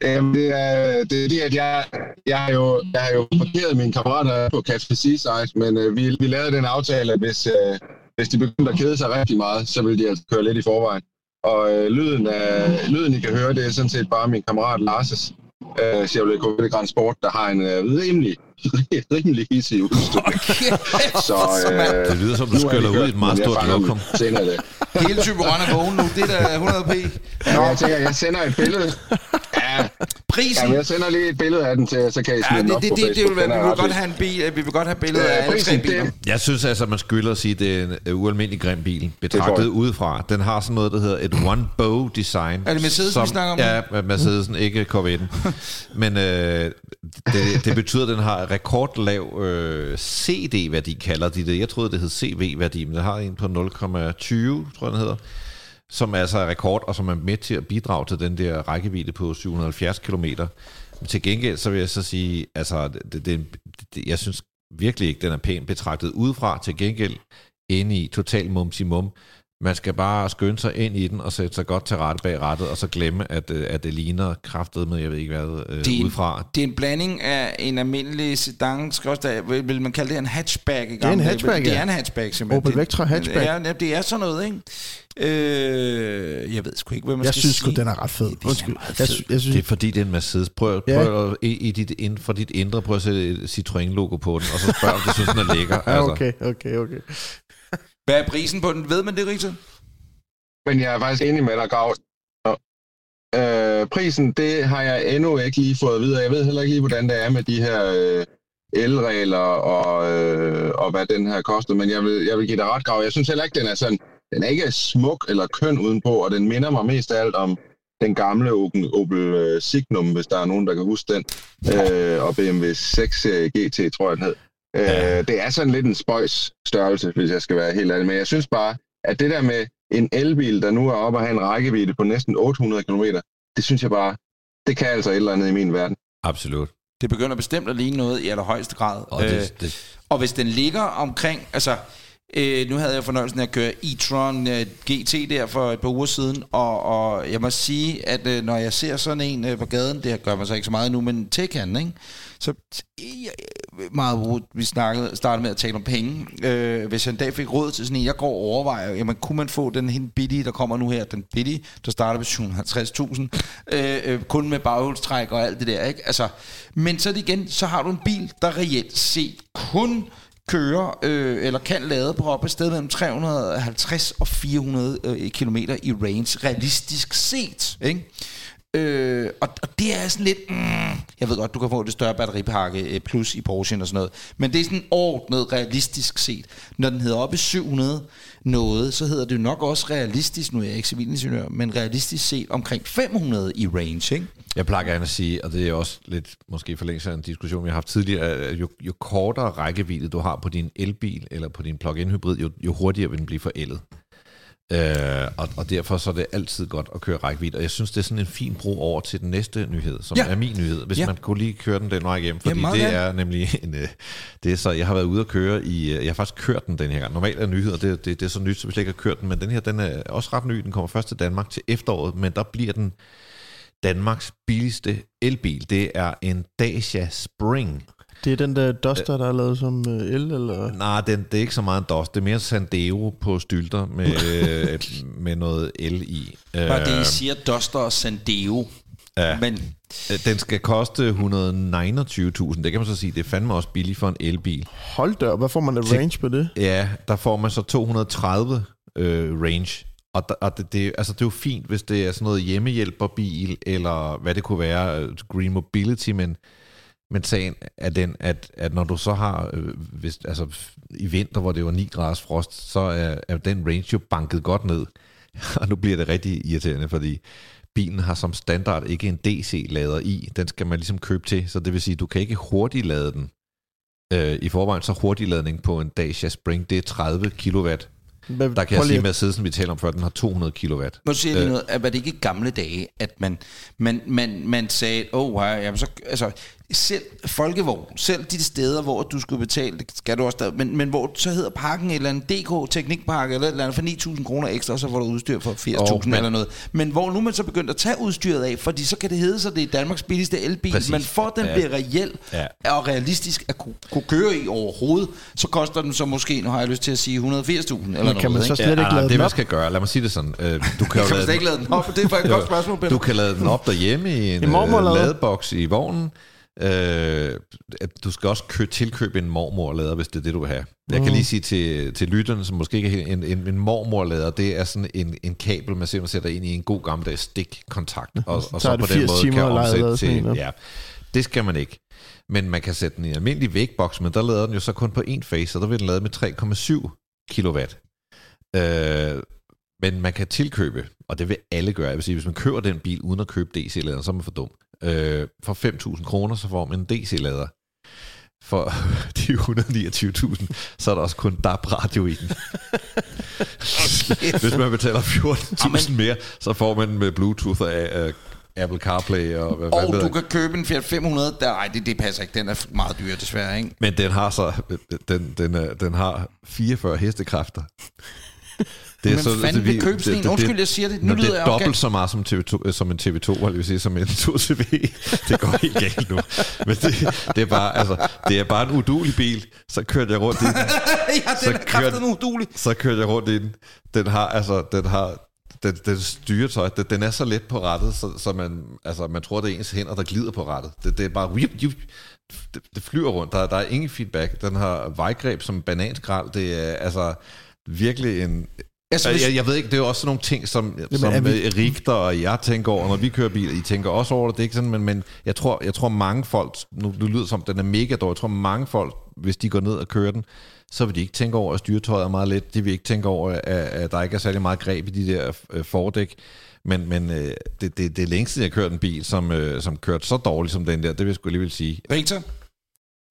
Jamen, det er det, er det at jeg, jeg, har jo, jeg har jo parkeret mine kammerater på Café Seaside, men øh, vi, vi lavede den aftale, at hvis, øh, hvis de begyndte at kede sig rigtig meget, så ville de altså køre lidt i forvejen. Og øh, lyden, af, lyden, I kan høre, det er sådan set bare min kammerat Lars' øh, Chevrolet Corvette Grand Sport, der har en øh, rimelig, (laughs) rimelig hissig udstødning. Så øh, det lyder som, du er skyller ud i et meget stort lokum. Senere det. Hele Tyberon er vågen nu. Det er da 100 p. Nå. Jeg tænker, jeg sender et billede. Ja, Prisen. Jamen, jeg sender lige et billede af den til så kan I Ja, smide den det, det, det, det, vil være, vi vil godt have en bil, øh, vi vil godt have billeder Ja, af alle tre biler. det- Jeg synes altså, man skylder at sige, at det er en uh, ualmindelig grim bil. Betragtet udefra. Den har sådan noget, der hedder et one-bow-design. Er det Mercedes, vi snakker om? Ja, Mercedesen, ikke Corvette'en. (laughs) Men øh, det, det betyder, at den har rekordlav øh, CD-værdi, kalder de det. Jeg troede, det hed CV-værdi, men den har en på 0,20, tror jeg, den hedder som altså er rekord, og som er med til at bidrage til den der rækkevidde på 770 km. Til gengæld, så vil jeg så sige, altså, det, det, det, jeg synes virkelig ikke, den er pænt betragtet udefra. Til gengæld, inde i total mumsimum. Man skal bare skynde sig ind i den og sætte sig godt til rette bag rattet, og så glemme, at, øh, at det ligner kraftet med, jeg ved ikke hvad, øh, Det er, udefra. det er en blanding af en almindelig sedan, skal også der, vil, vil man kalde det en hatchback? Det er en hatchback, Det ja. er en hatchback, simpelthen. Opel Det- Vectra hatchback. Ja, ja, det er sådan noget, ikke? Øh, jeg ved sgu ikke, hvad man Jeg skal synes sige. sgu, den er ret fed. Det er Undskyld. Jeg, fed. sy- jeg synes, Det er fordi, det er en Mercedes. Prøv, Ja. prøv at, i, i dit, ind, for dit indre, prøv at sætte et Citroën-logo på den, og så spørg, om du synes, den er lækker. (laughs) Altså. ja, okay, okay, okay. Hvad er prisen på den? Ved man det, Rita? Men jeg er faktisk enig med dig, Grav. Øh, prisen, det har jeg endnu ikke lige fået videre. Jeg ved heller ikke lige, hvordan det er med de her øh, elregler og, øh, og hvad den her koster, men jeg vil, jeg vil give dig ret, Grav. Jeg synes heller ikke, den er sådan, den er ikke smuk eller køn udenpå, og den minder mig mest af alt om den gamle Opel, Opel øh, Signum, hvis der er nogen, der kan huske den, øh, og BMW 6 Serie GT, tror jeg den hed. Øh. Det er sådan lidt en spøjs størrelse, hvis jeg skal være helt ærlig, men jeg synes bare, at det der med en elbil, der nu er oppe og have en rækkevidde på næsten 800 km, det synes jeg bare, det kan altså et eller andet i min verden. Absolut. Det begynder bestemt at ligne noget i allerhøjeste grad. Og Øh, det, det, Og hvis den ligger omkring, altså, øh, nu havde jeg fornøjelsen af at køre e-tron øh, GT der for et par uger siden, og, og jeg må sige, at øh, når jeg ser sådan en øh, på gaden, det gør man så ikke så meget nu, men Taycan, ikke? Så øh, meget hurtigt, vi snakkede, startede med at tale om penge. Øh, hvis jeg en dag fik råd til sådan en, jeg går og overvejer, jamen kunne man få den helt billige, der kommer nu her, den billige, der starter ved 750.000, øh, øh, kun med baghjulstræk og alt det der, ikke? Altså, men så igen, så har du en bil, der reelt set kun kører øh, eller kan lade på op et sted mellem 350 og 400 øh, km i range, realistisk set. Ikke? Øh, og, og det er sådan lidt... Mm, jeg ved godt, du kan få det større batteripakke øh, plus i Porsche og sådan noget. Men det er sådan ordnet realistisk set. Når den hedder op i 700 noget, så hedder det jo nok også realistisk, nu er jeg ikke civilingeniør, men realistisk set omkring 500 i range. Ikke? jeg plejer gerne at sige, og det er også lidt måske forlængelse af en diskussion, vi har haft tidligere, at jo, jo kortere rækkevidde du har på din elbil eller på din plug-in hybrid, jo, jo hurtigere vil den blive forældet. Øh, og, og derfor så er det altid godt at køre rækkevidde. Og jeg synes, det er sådan en fin bro over til den næste nyhed, som Ja. er min nyhed. Hvis Ja. man kunne lige køre den den vej igennem. Fordi meget det gerne. er nemlig (laughs) en... øh, Det er så, jeg har været ude at køre i... øh, Jeg har faktisk kørt den den her gang. Normalt er nyheder, det, det, det er så nyt, så vi slet ikke har kørt den. Men den her, den er også ret ny. Den kommer først til Danmark til efteråret. Men der bliver den Danmarks billigste elbil. Det er en Dacia Spring. Det er den der Duster, der er lavet som øh, el, eller? Nej, den, det er ikke så meget en DOS. Det er mere Sandero på stylter med, (laughs) øh, med noget el i. Bare det, I Øh, siger, Duster og Sandeo. Ja. Men Øh, Den skal koste 129.000. Det kan man så sige, det er fandme også billigt for en elbil. Hold da, hvad får man af range på det? Ja, der får man så 230 øh, range. Og, der, og det, det, altså det er jo fint, hvis det er sådan noget hjemmehjælperbil, eller hvad det kunne være, øh, Green Mobility, men, men sagen er den, at, at når du så har, øh, hvis, altså i vinter, hvor det var 9 graders frost, så er, er den range jo banket godt ned. (laughs) Og nu bliver det rigtig irriterende, fordi bilen har som standard ikke en DC-lader i. Den skal man ligesom købe til, så det vil sige, du kan ikke hurtigt lade den. Øh, I forvejen så hurtigladning på en Dacia Spring, det er 30 kW. Hvad, Der kan jeg sige, lige at Mercedesen, vi taler om før, den har 200 kW. Nu siger jeg lige Øh. noget, at var det ikke i gamle dage, at man, man, man, man sagde, åh, oh, wow, jamen så, altså, selv folkevogn, selv de steder, hvor du skulle betale, det skal du også der, men, men hvor så hedder pakken et eller andet DK Teknikpakke eller et eller andet for 9.000 kroner ekstra, så får du udstyr for 80.000 Åh, men- eller noget. Men hvor nu er man så begyndt at tage udstyret af, fordi så kan det hedde sig, det er Danmarks billigste elbil, Præcis. men for at den Ja. bliver reel Ja. og realistisk at kunne, kunne køre i overhovedet, så koster den så måske, nu har jeg lyst til at sige 180.000 eller noget. kan man så slet ikke nej, lade det den man op? skal gøre, lad mig sige det sådan. Øh, du kan (laughs) Kan man lade slet ikke lade den op? Det er faktisk et godt (laughs) spørgsmål, Peter. Du kan lade den op derhjemme i en I mormorlade. øh, ladeboks i vognen. Øh, du skal også kø- tilkøbe en mormorlader, hvis det er det, du vil have. Jeg kan Mm. lige sige til, til lytterne, som måske ikke er en, en, en mormorlader, det er sådan en, en kabel, man simpelthen sætter ind i en god gammeldags stikkontakt, og, og så det på den 80 måde kan omsætte til... Ja, det skal man ikke. Men man kan sætte den i en almindelig vægboks, men der lader den jo så kun på én fase, og der vil den lade med 3,7 kilowatt. Øh, men man kan tilkøbe, og det vil alle gøre. Jeg vil sige, hvis man køber den bil uden at købe DC-lader, så er man for dum. Øh, for 5.000 kroner, så får man en DC-lader. For (laughs) de 129.000, så er der også kun DAB-radio i den. (laughs) Hvis man betaler 14.000 mere, så får man med Bluetooth af uh, Apple CarPlay og hvad Og du kan købe en Fiat 500. Der, nej, det, det passer ikke. Den er meget dyr, desværre, ikke? Men den har så den, den, den har 44 hestekræfter. Det Men fanden vil købe sådan en? Undskyld, jeg siger det. Nu lyder det jeg er dobbelt så meget som, TV2, øh, som en TV2, eller vil sige, som en (laughs) 2CV. Det går helt galt nu. Men det, det, er bare, altså, det er bare en udulig bil. Så kørte jeg rundt i den. (laughs) ja, Så den er kører kraftet den- udulig. Så kørte jeg rundt i den. Den har, altså, den har, den, den styretøj, den, den er så let på rettet, så, så man, altså, man tror, det er ens hænder, der glider på rettet. Det, det er bare, whip, whip, det, det flyver rundt. Der, der er ingen feedback. Den har vejgreb som bananskrald. Det er altså virkelig en... Altså, Jeg, hvis, jeg, jeg ved ikke, det er jo også sådan nogle ting, som, Jamen, som er vi-. Rigter og jeg tænker over, når vi kører bil, I tænker også over det, det er ikke sådan, men, men jeg, tror, jeg tror mange folk, nu det lyder som, den er mega dårlig, jeg tror mange folk, hvis de går ned og kører den, så vil de ikke tænke over, at styretøjet er meget let, de vil ikke tænke over, at, at der ikke er særlig meget greb i de der øh, fordæk, men, men øh, det, det, det er længe siden, jeg kørte en bil, som, øh, som kørte så dårligt som den der, det vil jeg sgu alligevel sige. Victor?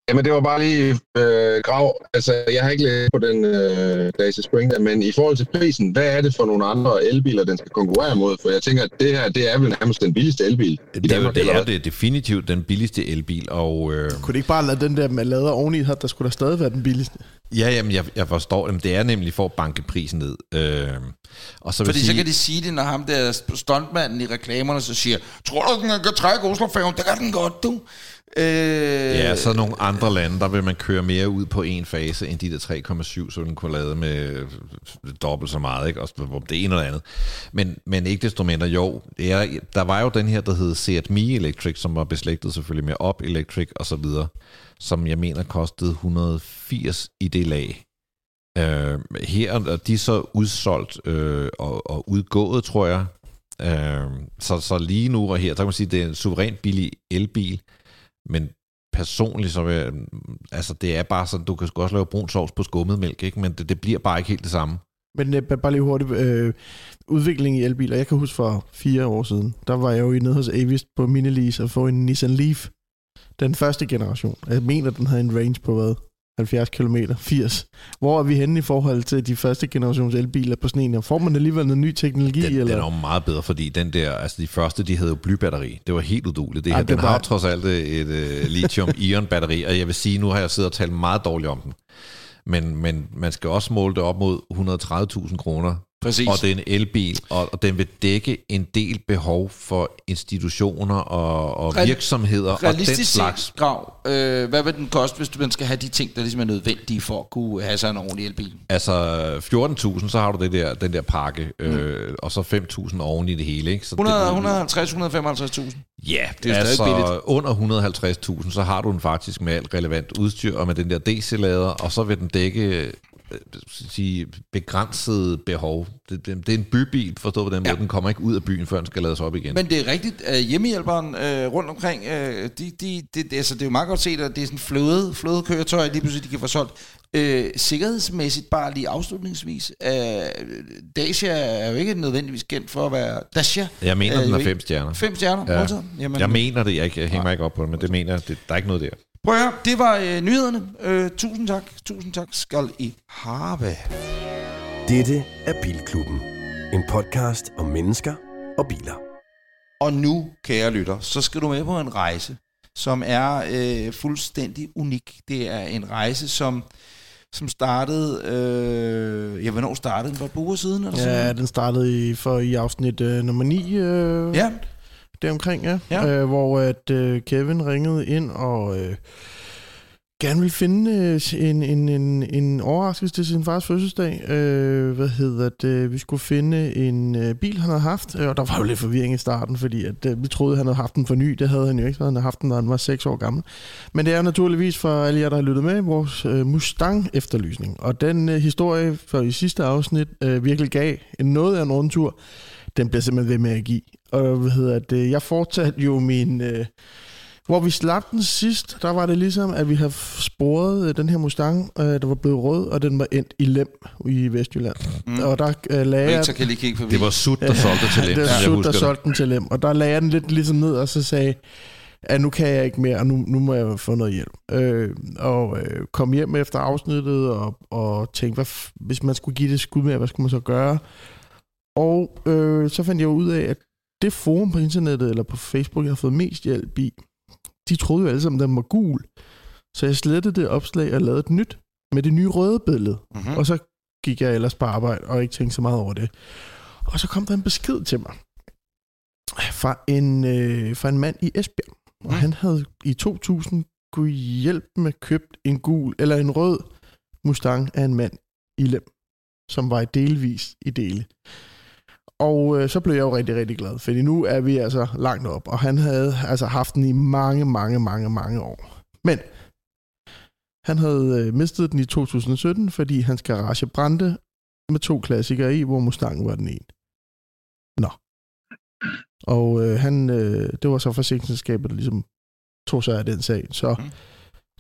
Jamen, det var bare lige øh, grav. Altså, jeg har ikke læst på den øh, Daisy Spring, der, men i forhold til prisen, hvad er det for nogle andre elbiler, den skal konkurrere mod? For jeg tænker, at det her, det er vel nærmest den billigste elbil Det er, Danmark, det er det definitivt den billigste elbil, og... Øh, Kunne det ikke bare lade den der med lader oveni, her, der skulle da stadig være den billigste? Ja, jamen, jeg, jeg forstår, jamen, det er nemlig for at banke prisen ned. Øh, og så vil Fordi sige, så kan de sige det, når ham der stuntmanden i reklamerne så siger, tror du, den kan trække Oslofærgen? Det kan den godt, du. Øh, Ja, så nogle andre lande, der vil man køre mere ud på en fase, end de der 3,7, så den kunne lade med dobbelt så meget, ikke? Også hvor det ene eller andet. Men, men ikke desto mindre, jo, det er, der var jo den her, der hed Seat Mi Electric, som var beslægtet selvfølgelig med Op Electric og så videre, som jeg mener kostede 180 i det lag. Øh, her er de så udsolgt øh, og, og udgået, tror jeg. Øh, så, så lige nu og her, der kan man sige, det er en suverænt billig elbil, men personligt så vil jeg, altså det er bare sådan, du kan også lave brun sovs på skummet mælk, ikke? men det, det bliver bare ikke helt det samme. Men øh, bare lige hurtigt, øh, udvikling i elbiler. Jeg kan huske for fire år siden, der var jeg jo nede hos Avis på Minilease og få en Nissan Leaf. Den første generation. Jeg mener, den havde en range på hvad? 70 km, 80. Hvor er vi henne i forhold til de første generations elbiler på sådan en? her? Får man alligevel noget ny teknologi? Den, eller? den er jo meget bedre, fordi den der, altså de første, de havde jo blybatteri. Det var helt uduligt. Det Ej, her, det den var- har trods alt et uh, lithium-ion (laughs) batteri, og jeg vil sige, nu har jeg siddet og talt meget dårligt om den. Men, men man skal også måle det op mod 130.000 kroner. Præcis. Og det er en elbil, og, og den vil dække en del behov for institutioner og, og Real- virksomheder og den slags. Grav, øh, hvad vil den koste, hvis du man skal have de ting, der ligesom er nødvendige for at kunne have sig en ordentlig elbil? Altså 14.000, så har du det der, den der pakke, øh, og så 5.000 oven i det hele. Ikke? Så 100, det, 150, 155.000. Ja, Det er billigt. altså under 150.000, så har du den faktisk med alt relevant udstyr og med den der DC-lader, og så vil den dække sige, begrænset behov. Det, det, det er en bybil, forstået på den måde. Ja. Den kommer ikke ud af byen, før den skal lades op igen. Men det er rigtigt, at hjemmehjælperen øh, rundt omkring, øh, de, de, de, det, altså, det er jo meget godt set, at det er sådan fløde, fløde køretøj, lige pludselig de kan få solgt. Øh, sikkerhedsmæssigt, bare lige afslutningsvis, øh, Dacia er jo ikke nødvendigvis kendt for at være Dacia. jeg mener, Øh, den er fem stjerner. Fem stjerner, Ja. ja. Jamen, Jeg mener det, jeg, ikke, jeg hænger mig ikke op på det, men det mener jeg, det, der er ikke noget der. Prøv at høre, det var øh, nyhederne. Øh, tusind tak, tusind tak skal I have. Dette er Bilklubben. En podcast om mennesker og biler. Og nu, kære lytter, så skal du med på en rejse, som er øh, fuldstændig unik. Det er en rejse, som, som startede... Øh, ja, hvornår startede den? For et par uger siden? Eller sådan Ja, noget? den startede i, for i afsnit øh, nummer 9. Øh, ja. Deromkring, ja. Ja. Øh, hvor at øh, Kevin ringede ind og øh, gerne vil finde øh, en, en, en, en overraskelse til sin fars fødselsdag. Øh, hvad hedder det? Vi skulle finde en øh, bil, han havde haft. Og der var jo lidt forvirring i starten, fordi at, øh, vi troede, han havde haft den for ny. Det havde han jo ikke. Han havde haft den, da han var 6 år gammel. Men det er naturligvis for alle jer, der har lyttet med, vores øh, Mustang-efterlysning. Og den øh, historie for i sidste afsnit øh, virkelig gav en noget af en rundtur. Den bliver simpelthen ved med at give. Og hvad hedder det? Jeg fortsatte jo min... Øh, hvor vi slap den sidst, der var det ligesom, at vi havde sporet øh, den her Mustang, øh, der var blevet rød, og den var endt i Lem i Vestjylland. Mm. Og der øh, lagde jeg... kan lige kigge forbi. Det var Sut, der solgte til (laughs) Lem. det var jeg Sut, der solgte den til Lem. Og der lagde jeg den lidt ligesom ned, og så sagde at nu kan jeg ikke mere, og nu, nu må jeg få noget hjælp. Øh, og øh, kom hjem efter afsnittet, og, og tænkte, hvad, f- hvis man skulle give det et skud med, hvad skulle man så gøre? Og øh, så fandt jeg ud af, at det forum på internettet, eller på Facebook, jeg har fået mest hjælp i, de troede jo alle sammen, at den var gul. Så jeg slettede det opslag og lavede et nyt med det nye røde billede. Mm-hmm. Og så gik jeg ellers på arbejde og ikke tænkte så meget over det. Og så kom der en besked til mig fra en, øh, fra en mand i Esbjerg. Og Mm. han havde i 2000 kunne hjælpe med købt en gul eller en rød Mustang af en mand i Lem, som var i delvis i dele. Og øh, så blev jeg jo rigtig, rigtig glad, fordi nu er vi altså langt op, og han havde altså haft den i mange, mange, mange, mange år. Men han havde øh, mistet den i 2017, fordi hans garage brændte med to klassikere i, hvor Mustangen var den ene. Nå. Og øh, han, øh, det var så forsikringsselskabet, der ligesom tog sig af den sag. Så Mm.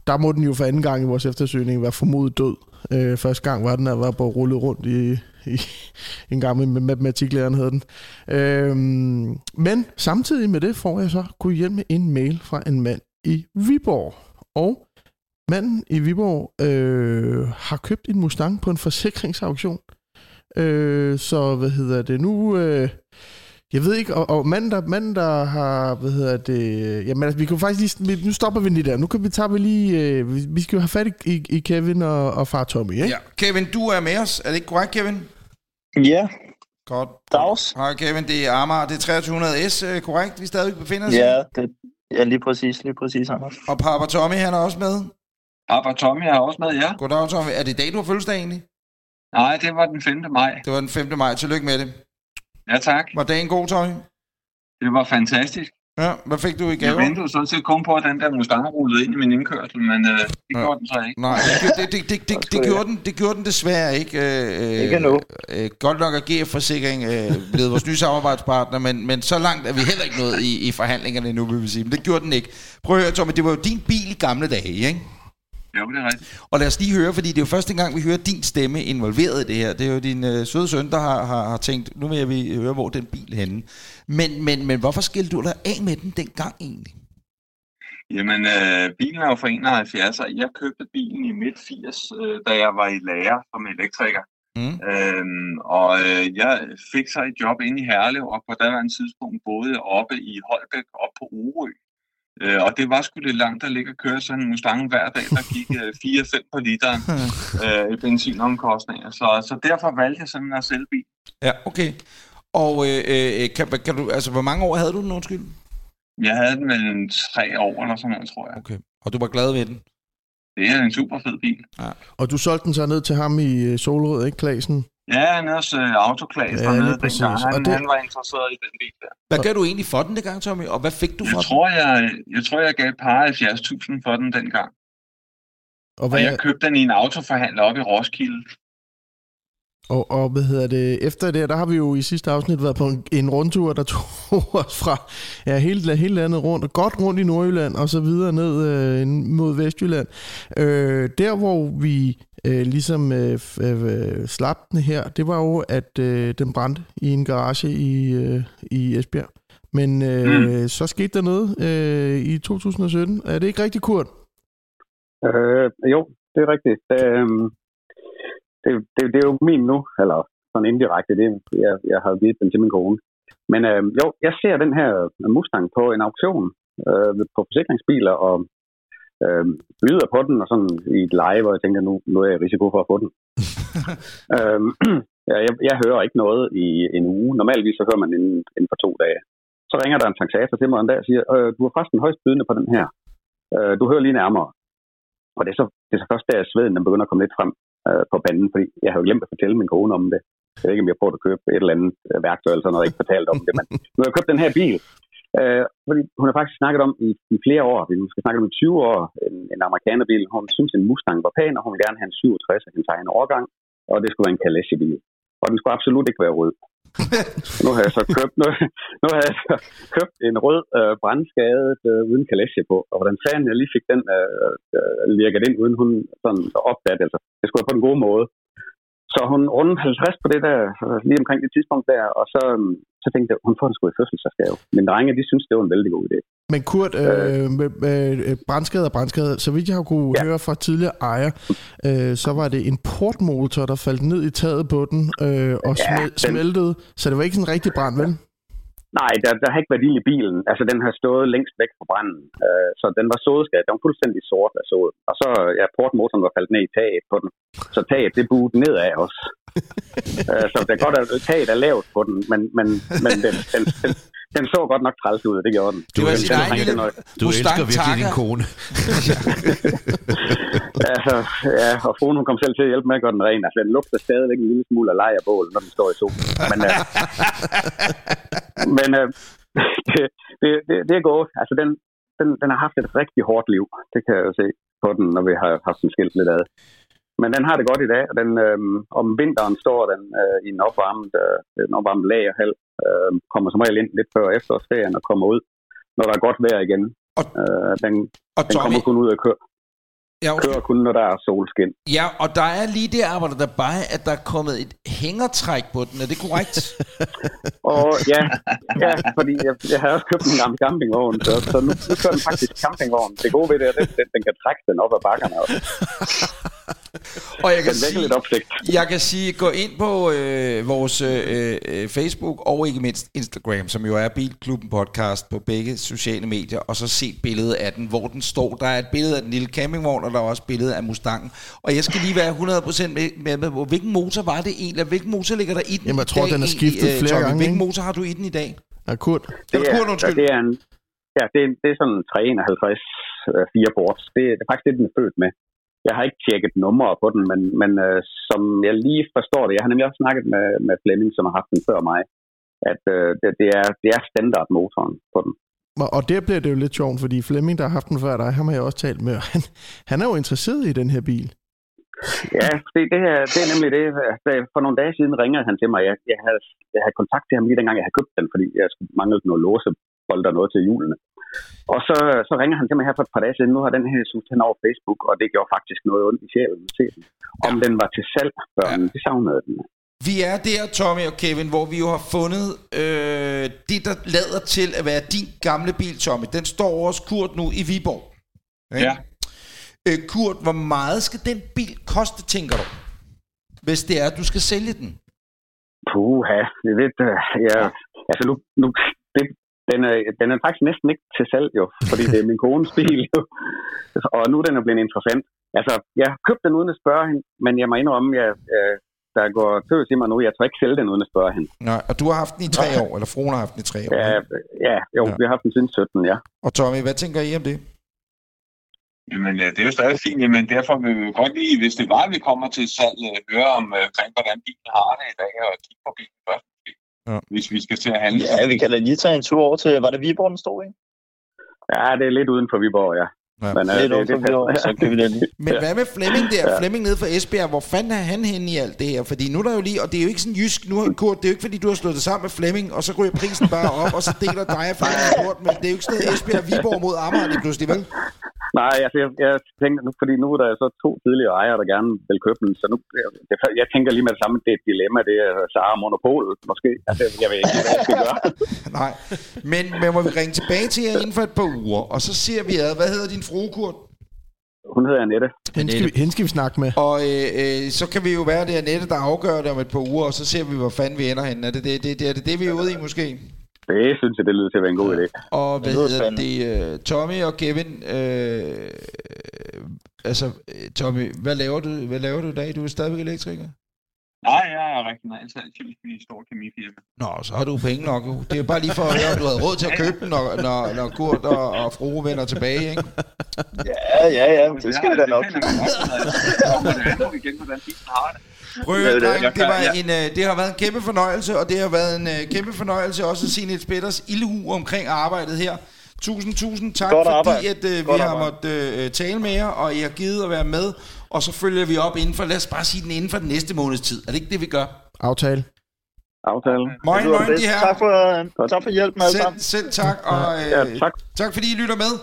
der må den jo for anden gang i vores eftersøgning være formodet død. Øh, første gang var den, der var bare rullet rundt i, i en gammel matematiklæreren hed den. Øhm, men samtidig med det får jeg så kunne hjælpe en mail fra en mand i Viborg. Og manden i Viborg øh, har købt en Mustang på en forsikringsauktion. Øh, så hvad hedder det nu? Øh, jeg ved ikke, og, og manden, der, manden, der har, hvad hedder det, jamen altså, vi kan faktisk lige, vi- nu stopper vi lige der. Nu kan vi tage vi lige, øh, vi, vi skal jo have fat i, i, i Kevin og, og far Tommy, ikke? Ja. Kevin, du er med os. Er det ikke korrekt, Kevin? Ja, Godt. dags. Hej Kevin, det er Amager, det er 2300S, øh, korrekt? Vi stadig befinder os i? Ja, det, ja, lige præcis, lige præcis, Anders. Og Papa Tommy, han er også med. Papa Tommy er også med, ja. Goddag Tommy. Er det i dag, du har fødselsdag egentlig? Nej, det var den 5. maj. Det var den 5. maj. Tillykke med det. Ja, tak. Var dagen god, Tommy? Det var fantastisk. Ja, hvad fik du i Jeg gave? ventede sådan set kun på, at den der Mustang rullede ind i min indkørsel, men øh, det Ja. gjorde den så ikke. Nej, det, gjorde- det, det, det, det, det, gjorde den, det gjorde den desværre ikke. Øh, Ikke endnu. Øh, godt nok er GF Forsikring øh, blevet vores nye samarbejdspartner, men, men så langt er vi heller ikke nået i, i forhandlingerne endnu, vil vi sige. Men det gjorde den ikke. Prøv at høre, Tommy, det var jo din bil i gamle dage, ikke? Jo, det er rigtigt. Og lad os lige høre, fordi det er jo første gang, vi hører din stemme involveret i det her. Det er jo din øh, søde søn, der har, har, har tænkt, nu vil jeg vi høre, hvor den bil henne. Men, men, men hvorfor skilte du dig af med den dengang egentlig? Jamen, øh, bilen er jo fra 71, og jeg købte bilen i midt 80, øh, da jeg var i lærer som elektriker. Mm. Øhm, og øh, jeg fik så et job inde i Herlev, og på daværende tidspunkt boede jeg oppe i Holbæk, op på Orø. Øh, og det var sgu lidt langt at ligge og køre sådan en Mustang hver dag, der gik øh, (laughs) 4-5 på literen øh, i benzinomkostninger. Så, så derfor valgte jeg sådan at sælge bil. Ja, okay. Og øh, øh, kan, kan du, altså, hvor mange år havde du den, undskyld? Jeg havde den mellem tre år eller sådan noget, tror jeg. Okay. Og du var glad ved den? Det er en super fed bil. Og du solgte den så ned til ham i øh, Solrød, ikke, Klasen? Ja, han er også øh, autoklasse Ja, dernede dengang. Og Han, det- han var interesseret i den bil der. Hvad gav du egentlig for den dengang, Tommy? Og hvad fik du for Jeg den? tror, jeg, jeg tror, jeg gav et par 70.000 for den dengang. Og, Og hvad, jeg købte den i en autoforhandler op i Roskilde. og, og hvad hedder det? Efter det, der har vi jo i sidste afsnit været på en, en rundtur, der (laughs) tog os fra ja, hele, hele landet rundt, og godt rundt i Nordjylland, og så videre ned øh, mod Vestjylland. Øh, der, hvor vi øh, ligesom øh, øh, slap den her, det var jo, at øh, den brændte i en garage i, øh, i Esbjerg. Men øh, mm. så skete der noget øh, i 2017. Er det ikke rigtigt, Kurt? Øh, jo, det er rigtigt. Øh, det, det, det er jo min nu, eller sådan indirekte. Det, jeg, jeg har givet den til min kone. Men øh, jo, jeg ser den her Mustang på en auktion øh, på forsikringsbiler, og øh, byder på den og sådan i et live, og jeg tænker, nu, nu er jeg i risiko for at få den. (laughs) øh, (clears throat) ja, jeg, jeg hører ikke noget i en uge. Normalvis så hører man inden, inden for to dage. Så ringer der en taxator til mig en dag og siger, øh, du har faktisk den højst bydende på den her. Øh, du hører lige nærmere. Og det er, så, det er så først der, sveden den begynder at komme lidt frem øh, på panden, fordi jeg har jo glemt at fortælle min kone om det. Jeg ved ikke, om jeg prøver at købe et eller andet værktøj eller sådan noget, jeg ikke fortalt om det, men nu har jeg købt den her bil, øh, fordi hun har faktisk snakket om i, i flere år, vi skal snakke om i 20 år, en, en amerikanerbil, hun synes en Mustang var pæn, og hun ville gerne have en 67 af hendes egen årgang, og det skulle være en Calessi-bil. Og den skulle absolut ikke være rød. (laughs) nu har jeg så købt, nu, nu har jeg så købt en rød øh, brandskadet øh, uden kalesje på. Og hvordan fanden jeg lige fik den øh, øh, lirket ind, uden hun sådan opdaget. Altså, det skulle være på den gode måde. Så hun rundede 50 på det der, øh, lige omkring det tidspunkt der, og så, øh, så tænkte jeg, hun får den sgu i fødselsdagsgave. Men drenge, de synes, det var en vældig god idé. Men Kurt, øh, øh, brandskade og brandskade, så vidt jeg har kunne ja. høre fra tidligere ejer, øh, så var det en portmotor, der faldt ned i taget på den øh, og Ja, smel- den- smeltede. Så det var ikke sådan en rigtig brand, vel? Nej, der, der har ikke været ild i bilen. Altså, den har stået længst væk fra branden. Øh, så den var sådeskadet. Den var fuldstændig sort af såden. Og så, ja, portmotoren var faldet ned i taget på den. Så taget, det buede nedad også. (laughs) øh, så det er godt, at taget er lavt på den, men, men, men den, den, den, den, så godt nok træls ud, det gjorde den. Det var Den- sin lille. Du elsker virkelig din kone. (laughs) Altså, ja, og fruen hun kom selv til at hjælpe med at gøre den ren. Altså, den lugter stadigvæk en lille smule af lejerbål, når den står i solen. Men, øh, (laughs) men øh, det, det, det, det er godt. Altså, den, den, den har haft et rigtig hårdt liv. Det kan jeg jo se på den, når vi har haft den skilt lidt ad. Men den har det godt i dag, og den, øh, om vinteren står den øh, i en opvarmet, øh, en opvarmet lagerhal, øh, kommer som regel ind lidt før efterårsferien og kommer ud, når der er godt vejr igen. Og- øh, den, Og den Tommy, kommer kun ud og kører, ja, kører kun, når der er solskin. ja, og der er lige det arbejde, der bare, at der er kommet et hængertræk på den. Er det korrekt? (laughs) Og ja, ja fordi jeg, jeg har også købt en gammel campingvogn, så, så nu, nu kører den faktisk campingvogn. Det gode ved det er, at den, den kan trække den op ad bakkerne også. (laughs) (laughs) og jeg kan sige. Jeg kan sige, gå ind på øh, vores øh, øh, Facebook og ikke mindst Instagram, som jo er Bilklubben podcast på begge sociale medier, og så se billedet af den, hvor den står. Der er et billede af den lille campingvogn, og der er også et billede af Mustangen. Og jeg skal lige være 100% med, med, med, med hvilken motor var det egentlig? Hvilken motor ligger der i den Jamen, jeg i tror, dag den er egentlig, skiftet øh, flere Tommy? gange, Hvilken motor har du i den i dag? Ja, Kurt. Det er Kurt, ja, undskyld. det er en, ja, det er, det er sådan en 351 øh, 4 ports. Det, det er faktisk det, den er født med. Jeg har ikke tjekket numre på den, men, men øh, som jeg lige forstår det, jeg har nemlig også snakket med, med Flemming, som har haft den før mig, at øh, det, det, er, det er standardmotoren på den. Og- der bliver det jo lidt sjovt, fordi Flemming, der har haft den før dig, ham har jeg også talt med, han, han er jo interesseret i den her bil. Ja, det, det, er, det er nemlig det. For nogle dage siden ringede han til mig. Jeg, jeg, havde, jeg havde kontakt til ham lige dengang, jeg havde købt den, fordi jeg skulle mangle noget låsebold og noget til julene. Og så, så ringer han til mig her for et par dage siden. Nu har den her sugt hen over Facebook, og det gjorde faktisk noget ondt i sjælen at se den. Om den var til salg, børn, ja. det savnede den. Vi er der, Tommy og Kevin, hvor vi jo har fundet øh, det, der lader til at være din gamle bil, Tommy. Den står også Kurt nu i Viborg. Ikke? Ja. Øh, Kurt, hvor meget skal den bil koste, tænker du? Hvis det er, at du skal sælge den. Puha, det ved øh, ja, altså nu, nu det, den, er, den er faktisk næsten ikke til salg jo, fordi det er min kones bil jo. Og nu er den jo blevet interessant. Altså, jeg har købt den uden at spørge hende, men jeg må indrømme, jeg, øh, der går tøs i mig nu, jeg tror ikke sælge den uden at spørge hende. Nej, og du har haft den i tre år, eller fruen har haft den i tre år. Ja, ja jo, Ja. vi har haft den siden 17, ja. Og Tommy, hvad tænker I om det? Jamen, ja, det er jo stadig fint, men derfor vil vi jo godt lige, hvis det var, at vi kommer til salg, øh, høre om, øh, omkring, hvordan bilen har det i dag, og kigge på bilen først. Ja. Hvis vi skal til at handle. Ja, vi kan da lige tage en tur over til, var det Viborg, den stod i? Ja, det er lidt uden for Viborg, ja. Ja. Men, øh, Lidt det, over det, for Viborg, så kan vi da lige. (laughs) Men hvad med Flemming der? Ja. Flemming nede fra Esbjerg, hvor fanden er han henne i alt det her? Fordi nu er der jo lige, og det er jo ikke sådan jysk, nu har Kurt, det er jo ikke fordi, du har slået det sammen med Flemming, og så ryger prisen bare op, og så deler dig og Flemming og Kurt, men det er jo ikke sådan noget Esbjerg Viborg mod Amager lige pludselig, vel? Nej, altså, jeg, jeg tænker nu, fordi nu er der så to tidligere ejere, der gerne vil købe den, så nu, jeg, jeg tænker lige med det samme, det er et dilemma, det er Sara Monopol, måske. Altså, jeg ved ikke, hvad jeg skal gøre. (laughs) Nej, men, men må vi ringe tilbage til jer inden for et par uger, og så ser vi ad, hvad hedder din frue, Kurt? Hun hedder Annette. Hende skal, vi, hende skal vi snakke med. Og øh, øh, så kan vi jo være det Annette, der afgør det om et par uger, og så ser vi, hvor fanden vi ender henne. Er det det, det, det, er det, det vi er ude i, måske? Det synes jeg, det lyder til at være en god idé. Og hvad hedder det? Uh, Tommy og Kevin, øh, altså, øh, Tommy, hvad laver du, hvad laver du i dag? Du er stadigvæk elektriker? Nej, jeg er regionalt salgschef i et stort kemifirma. Nå, så har du penge nok. jo. Det er bare lige for at høre, om du havde råd til at købe den, når, når, når Kurt og, og frue vender tilbage, ikke? Ja, ja, ja, men det skal vi da nok. igen, hvordan bilen har det. Prøv Ja, det- det, kan- var ja. en, øh, det har været en kæmpe fornøjelse, og det har været en øh, kæmpe fornøjelse også at se Niels Petters ildhu omkring arbejdet her. Tusind, tusind tak, Godt fordi arbejde. at, øh, vi Godt har arbejde. måttet øh, tale med jer, og I har givet at være med. Og så følger vi op inden for, lad os bare sige den inden for den næste måneds tid. Er det ikke det, vi gør? Aftale. Aftale. Moin, moin, de her. Tak for, tak for hjælpen alle Selv, sammen. selv tak, og øh, Ja, tak. tak fordi I lytter med.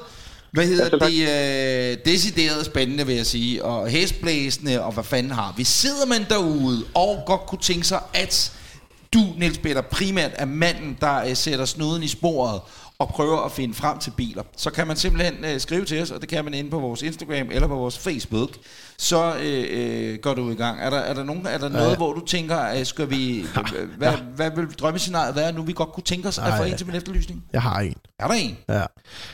Hvad hedder Ja, det? Øh, decideret spændende, vil jeg sige. Og hestblæsende, og hvad fanden har vi? Sidder man derude og godt kunne tænke sig, at du, Niels Peter, primært er manden, der øh, sætter snuden i sporet og prøver at finde frem til biler, så kan man simpelthen øh, skrive til os, og det kan man inde på vores Instagram eller på vores Facebook. Så øh, øh, går du i gang. Er der, er der, nogen, er der noget, Ja. hvor du tænker, øh, skal vi, øh, hvad, hvad vil drømmescenariet være nu, vi godt kunne tænke os at få Nej. ind til min efterlysning? Jeg har en. Er der en? Ja.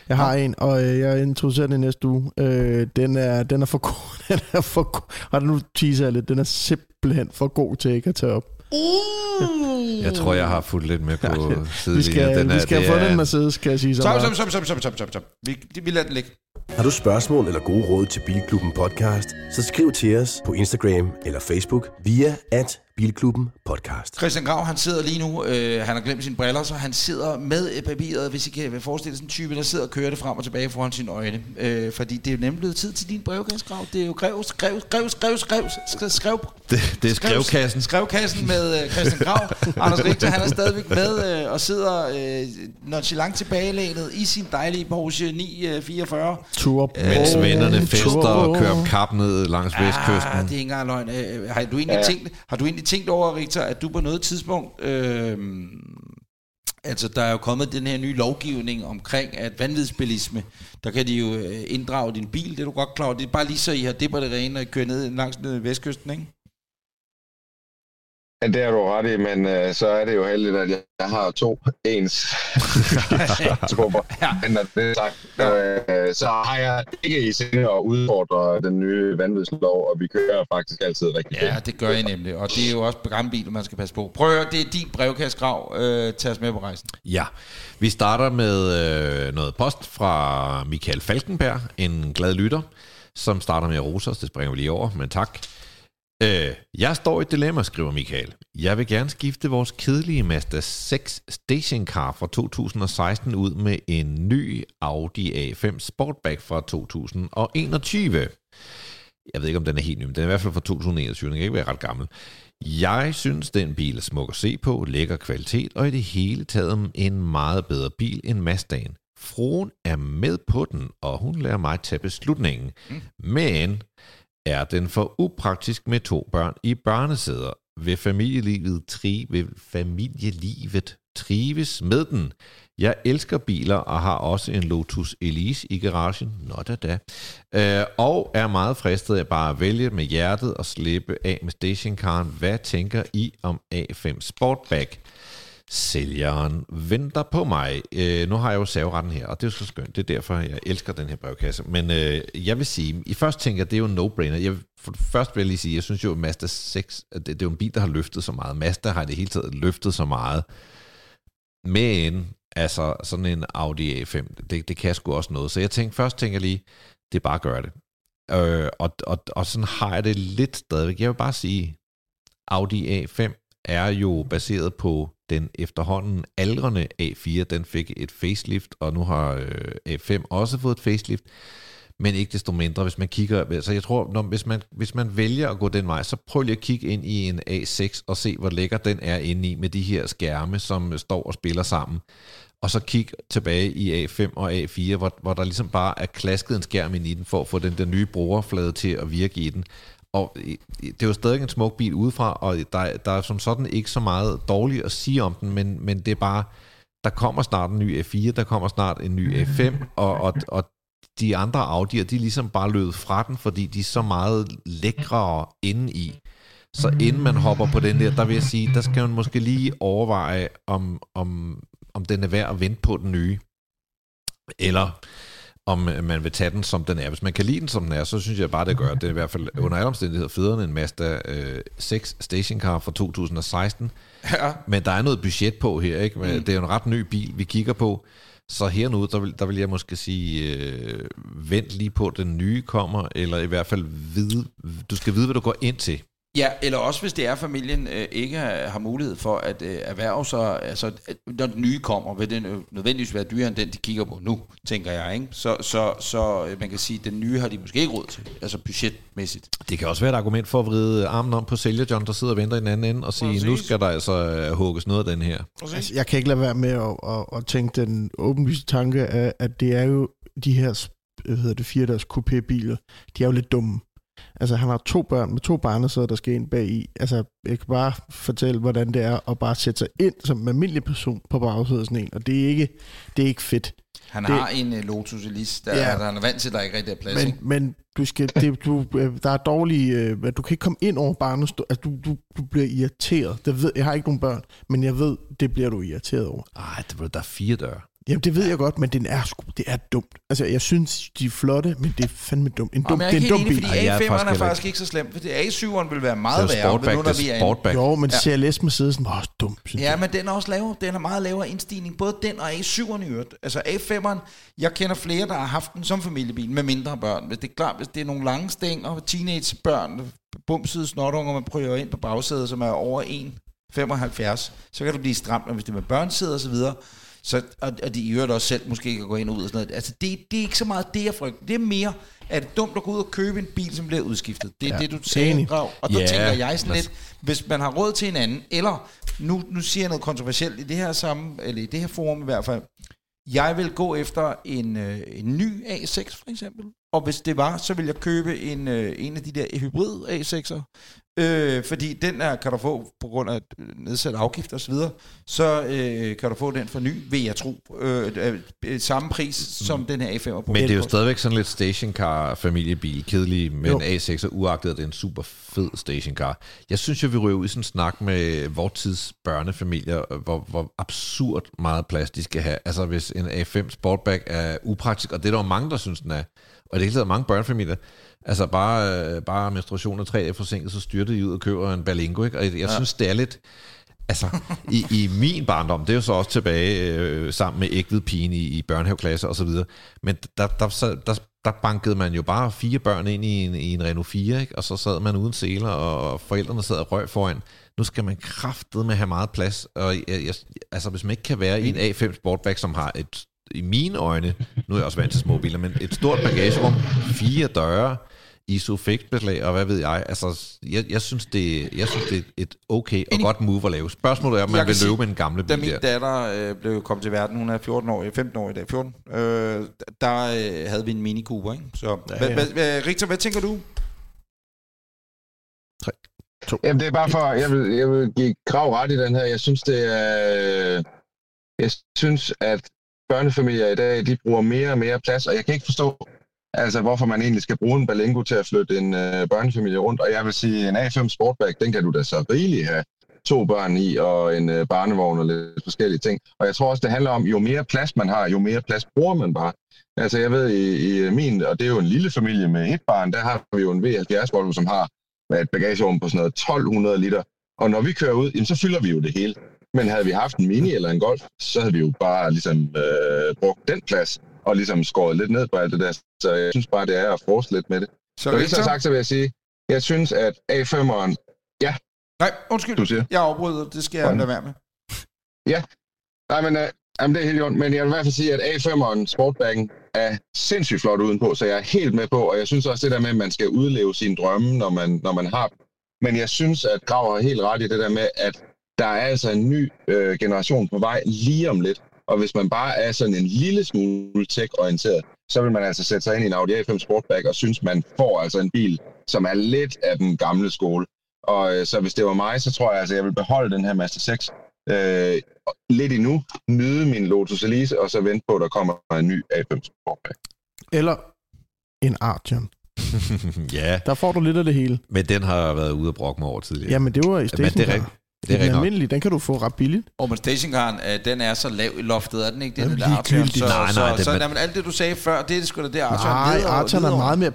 Jeg har en, og øh, jeg introducerer den næste uge. Øh, den, er, den er for god. (laughs) Den er for god. Og nu teaser jeg lidt. Den er simpelthen for god til ikke at tage op. Uh! Jeg tror, jeg har fulgt lidt med på (laughs) Vi sidelinjen. skal, Den vi er- skal have det fundet er- en Mercedes, kan jeg sige så Stop, meget. stop, stop, stop, stop, stop, stop, stop. Vi, vi lader den ligge. Har du spørgsmål eller gode råd til Bilklubben Podcast, så skriv til os på Instagram eller Facebook via at Bilklubben Podcast. Christian Grav, han sidder lige nu, øh, han har glemt sine briller, så han sidder med øh, papiret, hvis I kan forestille sådan en type, der sidder og kører det frem og tilbage foran sine øjne. Øh, fordi det er jo nemlig blevet tid til din brevkasse, Grav. Det er jo grev, skrev, skrev, skrev, skrev, skrev, skrev, Det, det er skrev- skrevkassen. Skrevkassen med øh, Christian Grav. (laughs) Anders Richter, han er stadigvæk med øh, og sidder øh, nonchalant tilbagelænet i sin dejlige Porsche 944. Tur. Mens vennerne fester og kører kap ned langs vestkysten. Ah, det er ikke engang løgn. Øh, har, du egentlig ja. Ja. tænkt, har du egentlig tænkt over, Rita, at du på noget tidspunkt... Øh, altså, der er jo kommet den her nye lovgivning omkring, at vanvidsbilisme, der kan de jo øh, inddrage din bil, det er du godt klar over. Det er bare lige så, I har det på det rene og kører ned langs ned vestkysten, ikke? Ja, det er du ret i, men øh, så er det jo heldigt, at jeg, jeg har to ens (laughs) trupper. Ja. Men når det er sagt, øh, så har jeg ikke i sinde at udfordre den nye vanvidslov, og vi kører faktisk altid rigtig Ja, det gør I nemlig, og det er jo også gamle biler, man skal passe på. Prøv at høre, det er din brevkassegrav. Øh, tag os med på rejsen. Ja, vi starter med øh, noget post fra Michael Falkenberg, en glad lytter, som starter med at rose os. Det springer vi lige over, men tak. Øh, jeg står i et dilemma, skriver Michael. Jeg vil gerne skifte vores kedelige Mazda 6 stationcar fra 2016 ud med en ny Audi A5 Sportback fra 2021. Jeg ved ikke, om den er helt ny, men den er i hvert fald fra 2021. Den kan ikke være ret gammel. Jeg synes, den bil er smuk at se på, lækker kvalitet, og i det hele taget en meget bedre bil end Mazdaen. Fruen er med på den, og hun lærer mig tage beslutningen. Men er den for upraktisk med to børn i børnesæder? Vil familielivet, tri, vil familielivet trives med den? Jeg elsker biler og har også en Lotus Elise i garagen. Nå da da. Øh, og er meget fristet af bare at vælge med hjertet og slippe af med stationcaren. Hvad tænker I om A5 Sportback? Sælgeren venter på mig. Øh, nu har jeg jo saveretten her, og det er jo så skønt. Det er derfor, jeg elsker den her brevkasse. Men øh, jeg vil sige, i først tænker det er jo en no-brainer. Jeg, for først vil jeg lige sige, jeg synes jo, at Mazda 6, at det, det er jo en bil, der har løftet så meget. Mazda har i det hele taget løftet så meget. Men altså, sådan en Audi A5, det, det kan sgu også noget. Så jeg tænkte, først tænker jeg lige, det er bare at gøre det. Øh, og, og, og sådan har jeg det lidt stadigvæk. Jeg vil bare sige, Audi A5 er jo baseret på den efterhånden aldrende A4. Den fik et facelift, og nu har øh, A5 også fået et facelift. Men ikke desto mindre, hvis man kigger... Så jeg tror, når, hvis, man, hvis man vælger at gå den vej, så prøv lige at kigge ind i en A6 og se, hvor lækker den er inde i med de her skærme, som øh, står og spiller sammen. Og så kig tilbage i A5 og A4, hvor, hvor der ligesom bare er klasket en skærm ind i den, for at få den der nye brugerflade til at virke i den. Og det er jo stadig en smuk bil udefra, og der, der er som sådan ikke så meget dårligt at sige om den, men, men det er bare, der kommer snart en ny A4, der kommer snart en ny A5, (laughs) og, og, og de andre Audi'er, de er ligesom bare løbet fra den, fordi de er så meget lækrere inde i. Så inden man hopper på den der, der vil jeg sige, der skal man måske lige overveje, om, om, om den er værd at vente på den nye. Eller om øh, man vil tage den, som den er. Hvis man kan lide den, som den er, så synes jeg bare, det gør. Det er i hvert fald under alle omstændigheder federe end en Mazda øh, 6 stationcar fra 2016. Ja. Men der er noget budget på her, ikke? Men Det er jo en ret ny bil, vi kigger på. Så hernede, der vil, der vil jeg måske sige, øh, vent lige på, at den nye kommer, eller i hvert fald vide, du skal vide, hvad du går ind til. Ja, eller også hvis det er, at familien øh, ikke har, har mulighed for at øh, erhverve sig, altså at, når den nye kommer, vil den øh, nødvendigvis være dyrere end den, de kigger på nu, tænker jeg. Ikke? Så, så, så øh, man kan sige, at den nye har de måske ikke råd til, altså budgetmæssigt. Det kan også være et argument for at vride armen om på sælger John, der sidder og venter i den anden ende, og sige, nu skal der altså øh, hugges noget af den her. Altså, jeg kan ikke lade være med at, at, at tænke den åbenlyse tanke af, at det er jo de her hvad hedder det, firedørs coupé-biler, de er jo lidt dumme. Altså, han har to børn med to barnesæder, der skal ind bag i. Altså, jeg kan bare fortælle, hvordan det er at bare sætte sig ind som en almindelig person på bagsædet sådan en, og det er ikke, det er ikke fedt. Han Det- har en uh, Lotus Elise, der, Ja. der han er vant til, at der ikke rigtig er plads. Men, ikke? men du skal, det, du, øh, der er dårlige, øh, du kan ikke komme ind over barnet, altså, du, du, du bliver irriteret. Det ved, jeg har ikke nogen børn, men jeg ved, det bliver du irriteret over. Ej, det var der er fire døre. Jamen, det ved jeg godt, men den er sgu, det er dumt. Altså, jeg synes, de er flotte, men det er fandme dumt. En dum, Jamen, jeg er det er ikke en dum bil. fordi Ej, jeg er A5'eren faktisk er faktisk ikke så slemt, fordi A7'eren vil være Det meget er jo værre, sportback, nu, når det vi er er sportback. Jo, men Ja. CLS Mercedesen var også dum, synes Ja, jeg. men den er også lavere. Den har meget lavere indstigning. Både den og A7'eren i øvrigt. Altså A5'eren, jeg kender flere, der har haft den som familiebil med mindre børn. Hvis det er klart, hvis det er nogle lange stænger, teenagebørn, bumsede snotunger, man prøver ind på bagsædet, som er over 1,75, så kan du blive stramt, og hvis det er med børnsæde og så videre, så, og, og de i øvrigt også selv måske kan gå ind og ud og sådan noget. Altså, det, det er ikke så meget det, jeg frygter. Det er mere, at det dumt at gå ud og købe en bil, som bliver udskiftet. Det er Ja, det, du sagde, enig. Grav. Og der Ja, tænker jeg sådan lidt, hvis man har råd til en anden, eller nu, nu siger jeg noget kontroversielt i det her sammen, eller i det her forum i hvert fald, jeg vil gå efter en, øh, en ny A6 for eksempel, og hvis det var, så vil jeg købe en, øh, en af de der hybrid A6'er, øh, fordi den er, kan du få på grund af nedsat afgift og så videre, så øh, kan du få den for ny, vil jeg tro, øh, øh, øh, samme pris som den her A5'er på. Men det er jo stadigvæk sådan lidt stationcar familiebil, kedelig, men Jo. A6 er uagtet, at det er en super fed stationcar. Jeg synes jo, vi ryger ud i sådan en snak med vores tids børnefamilier, hvor, hvor absurd meget plads de skal have. Altså hvis en A5 Sportback er upraktisk, og det er der jo mange, der synes, den er, og det er hele taget mange børnefamilier, altså bare, øh, bare menstruation og tre dage forsinket, så styrter de ud og køber en Berlingo, ikke? Og jeg, ja. synes, det er lidt... Altså, i, i min barndom, det er jo så også tilbage øh, sammen med ægved pigen i, i børnehaveklasse og så videre, men der, der, der, der, der bankede man jo bare fire børn ind i en, i en Renault 4, ikke? og så sad man uden seler, og forældrene sad og røg foran. Nu skal man kraftedeme med have meget plads, og jeg, jeg, altså hvis man ikke kan være i en A5 Sportback, som har et, i mine øjne, nu er jeg også vant til små biler, men et stort bagagerum, fire døre, isofix-beslag, og hvad ved jeg. Altså, jeg, jeg, synes, det, jeg synes, det er et okay og Enig. godt move at lave. Spørgsmålet er, om man vil sige, løbe med en gamle Da bil min der. datter øh, blev kommet til verden, hun er 14 år, 15 år i dag, 14, øh, der øh, havde vi en Mini Cooper, ikke? Så, ja, Ja, ja. Hva, hva, Richter, hvad tænker du? Jamen, det er bare for, jeg vil, jeg vil give Grav ret i den her. Jeg synes, det er... Jeg synes, at børnefamilier i dag, de bruger mere og mere plads, og jeg kan ikke forstå, altså, hvorfor man egentlig skal bruge en Balengo til at flytte en øh, børnefamilie rundt. Og jeg vil sige, en A5 Sportback, den kan du da så rigeligt have to børn i, og en øh, barnevogn og lidt forskellige ting. Og jeg tror også, det handler om, jo mere plads man har, jo mere plads bruger man bare. Altså jeg ved, i, i min, og det er jo en lille familie med et barn, der har vi jo en V70 Volvo, som har et bagagerum på sådan noget 1200 liter. Og når vi kører ud, jamen, så fylder vi jo det hele. Men havde vi haft en Mini eller en Golf, så havde vi jo bare ligesom øh, brugt den plads, og ligesom skåret lidt ned på alt det der. Så jeg synes bare, det er at forske lidt med det. Så Når det så sagt, så vil jeg sige, jeg synes, at A5'eren, Nej, undskyld, du siger, jeg afbryder, det skal jeg Hvordan? lade være med. Nej, men uh, jamen, det er helt orden. Men jeg vil i hvert fald sige, at A5'eren Sportbacken er sindssygt flot udenpå, så jeg er helt med på, og jeg synes også det der med, at man skal udleve sine drømme, når man, når man har dem. Men jeg synes, at Grav har helt ret i det der med, at der er altså en ny øh, generation på vej lige om lidt. Og hvis man bare er sådan en lille smule tech-orienteret, så vil man altså sætte sig ind i en Audi A5 Sportback og synes, man får altså en bil, som er lidt af den gamle skole. Og øh, så hvis det var mig, så tror jeg altså, jeg vil beholde den her Mazda 6 øh, lidt endnu, nyde min Lotus Elise, og så vente på, at der kommer en ny A5 Sportback. Eller en Artian. (laughs) ja, Der får du lidt af det hele. men den har været ude og brokke mig over tidligere. Jamen, det var i men det er rigtigt. Det er Den almindelige, den kan du få ret billigt. Og men stationcaren, øh, den er så lav i loftet, er den ikke? Det, Det er den der ligegyldigt. Så, Nej, nej, så, det- så, men- jamen, alt det, du sagde før, det er sgu da det, Arteon Nej, Archon er meget mere...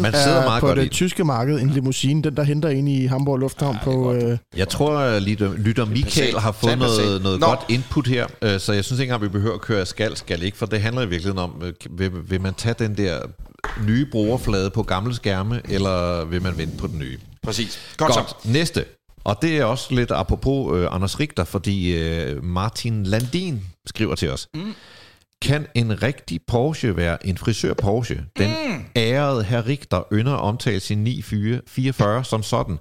Man sidder er meget på godt i det den. tyske marked en limousine, den der henter ind i Hamburg Lufthavn Ja, det på... Øh, Jeg tror, at lytter, lytter Michael har fået noget, noget Nå. godt input her, øh, så jeg synes ikke engang, vi behøver at køre skal, skal ikke, for det handler i virkeligheden om, øh, vil, vil man tage den der nye brugerflade på gamle skærme, eller vil man vente på den nye? Præcis. Godt, Godt. så. Godt. Næste. Og det er også lidt apropos øh, Anders Richter, fordi øh, Martin Landin skriver til os. Mm. Kan en rigtig Porsche være en frisør Porsche? Den mm. ærede herr Richter ynder at omtale sin 944 som sådan.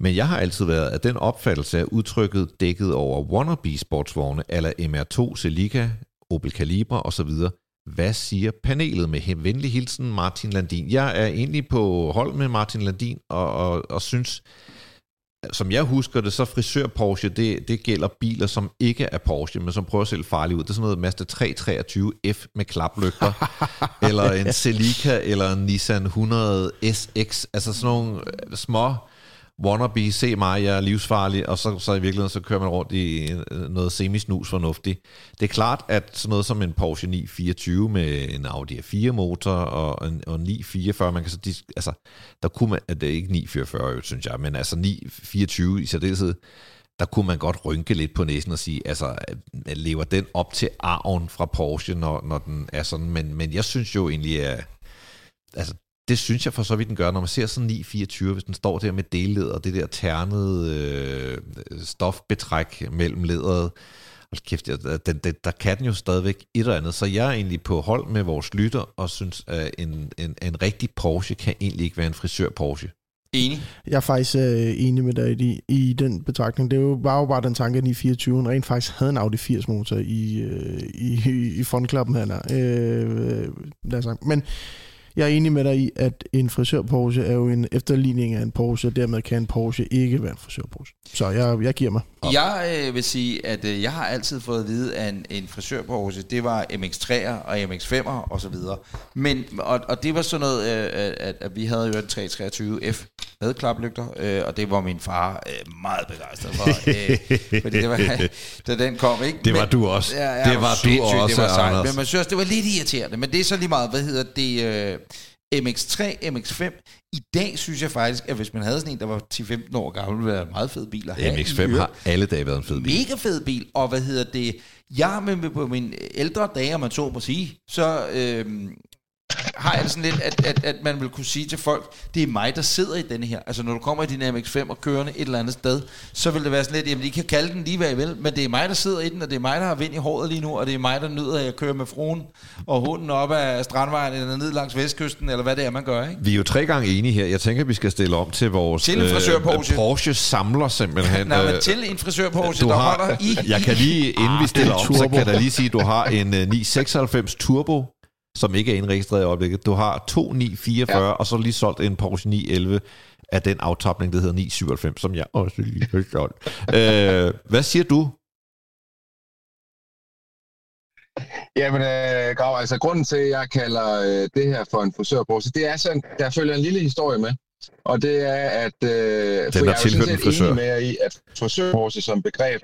Men jeg har altid været af den opfattelse af udtrykket dækket over wannabe sportsvogne, eller MR2 Celica, Opel Calibra osv. Hvad siger panelet med venlig hilsen Martin Landin? Jeg er egentlig på hold med Martin Landin og, og, og synes, som jeg husker det, så frisør Porsche, det, det gælder biler, som ikke er Porsche, men som prøver at se farligt ud. Det er sådan noget Mazda 323 F med klaplygter, (laughs) eller en Celica, eller en Nissan 100 SX, altså sådan nogle øh, små wannabe, se mig, jeg er livsfarlig, og så, så i virkeligheden så kører man rundt i øh, noget semisnus fornuftigt. Det er klart, at sådan noget som en Porsche 924 med en Audi A4 motor og en, og en 944, man kan så, dis- altså, der kunne man, det er ikke 944, jo, synes jeg, men altså 924 i særdeleshed, der kunne man godt rynke lidt på næsen og sige, altså, øh, lever den op til arven fra Porsche, når, når den er sådan, men, men jeg synes jo egentlig, at altså, det synes jeg for så vidt den gør, når man ser sådan 924, hvis den står der med delled og det der ternede øh, stofbetræk mellem lederet, Hold kæft, jeg, den, den, der kan den jo stadigvæk et eller andet. Så jeg er egentlig på hold med vores lytter, og synes, at en, en, en rigtig Porsche kan egentlig ikke være en frisør Porsche. Enig. Jeg er faktisk øh, enig med dig i, i den betragtning. Det var jo bare den tanke, at 924 rent faktisk havde en Audi 80 motor i, øh, i, i, i frontklappen her. Øh, lad os sige. Men jeg er enig med dig i, at en frisør Porsche er jo en efterligning af en Porsche, og dermed kan en Porsche ikke være en frisør Porsche. Så jeg, jeg giver mig. Jeg øh, vil sige, at øh, jeg har altid fået at vide, at en, en frisør på Aarhus, det var MX3'er og MX5'er og så videre. Men, og, og det var sådan noget, øh, at, at vi havde jo en 323F med klaplygter, øh, og det var min far øh, meget begejstret for. Øh, (laughs) fordi det var, (laughs) da den kom, ikke? Det var du også. Det var du også, det var sejt. Men man synes det var lidt irriterende. Men det er så lige meget, hvad hedder det... Øh, MX3, MX5. I dag synes jeg faktisk, at hvis man havde sådan en, der var 10-15 år gammel, ville være en meget fed bil at have. i MX-5 øvrigt. har alle dage været en fed bil. Mega fed bil, og hvad hedder det? Jeg med, med på mine ældre dage, om man så må sige, så øhm, har jeg det sådan lidt, at, at, at man vil kunne sige til folk, det er mig, der sidder i denne her. Altså når du kommer i din MX-5 og kørende et eller andet sted, så vil det være sådan lidt, jamen I kan kalde den lige hvad I vil, men det er mig, der sidder i den, og det er mig, der har vind i håret lige nu, og det er mig, der nyder, at jeg kører med fruen og hunden op ad Strandvejen, eller ned langs Vestkysten, eller hvad det er, man gør, ikke? Vi er jo tre gange enige her. Jeg tænker, vi skal stille om til vores Til en frisør Porsche. Porsche samler simpelthen. (laughs) Nej, men Øh, til en frisør Porsche, du der har, holder i... jeg kan lige, inden vi stiller det er op, så kan jeg lige sige, at du har en øh, 996 Turbo, som ikke er indregistreret i øjeblikket. Du har to 944, ja. og så lige solgt en Porsche 911 af den aftopning, der hedder 997, som jeg også lige har solgt. (laughs) øh, hvad siger du? Jamen, øh, Grav, altså grunden til, at jeg kalder øh, det her for en frisør Porsche, det er sådan, der følger en lille historie med. Og det er, at øh, for har jeg er jo sådan en set enig med jer i, at frisør Porsche som begreb...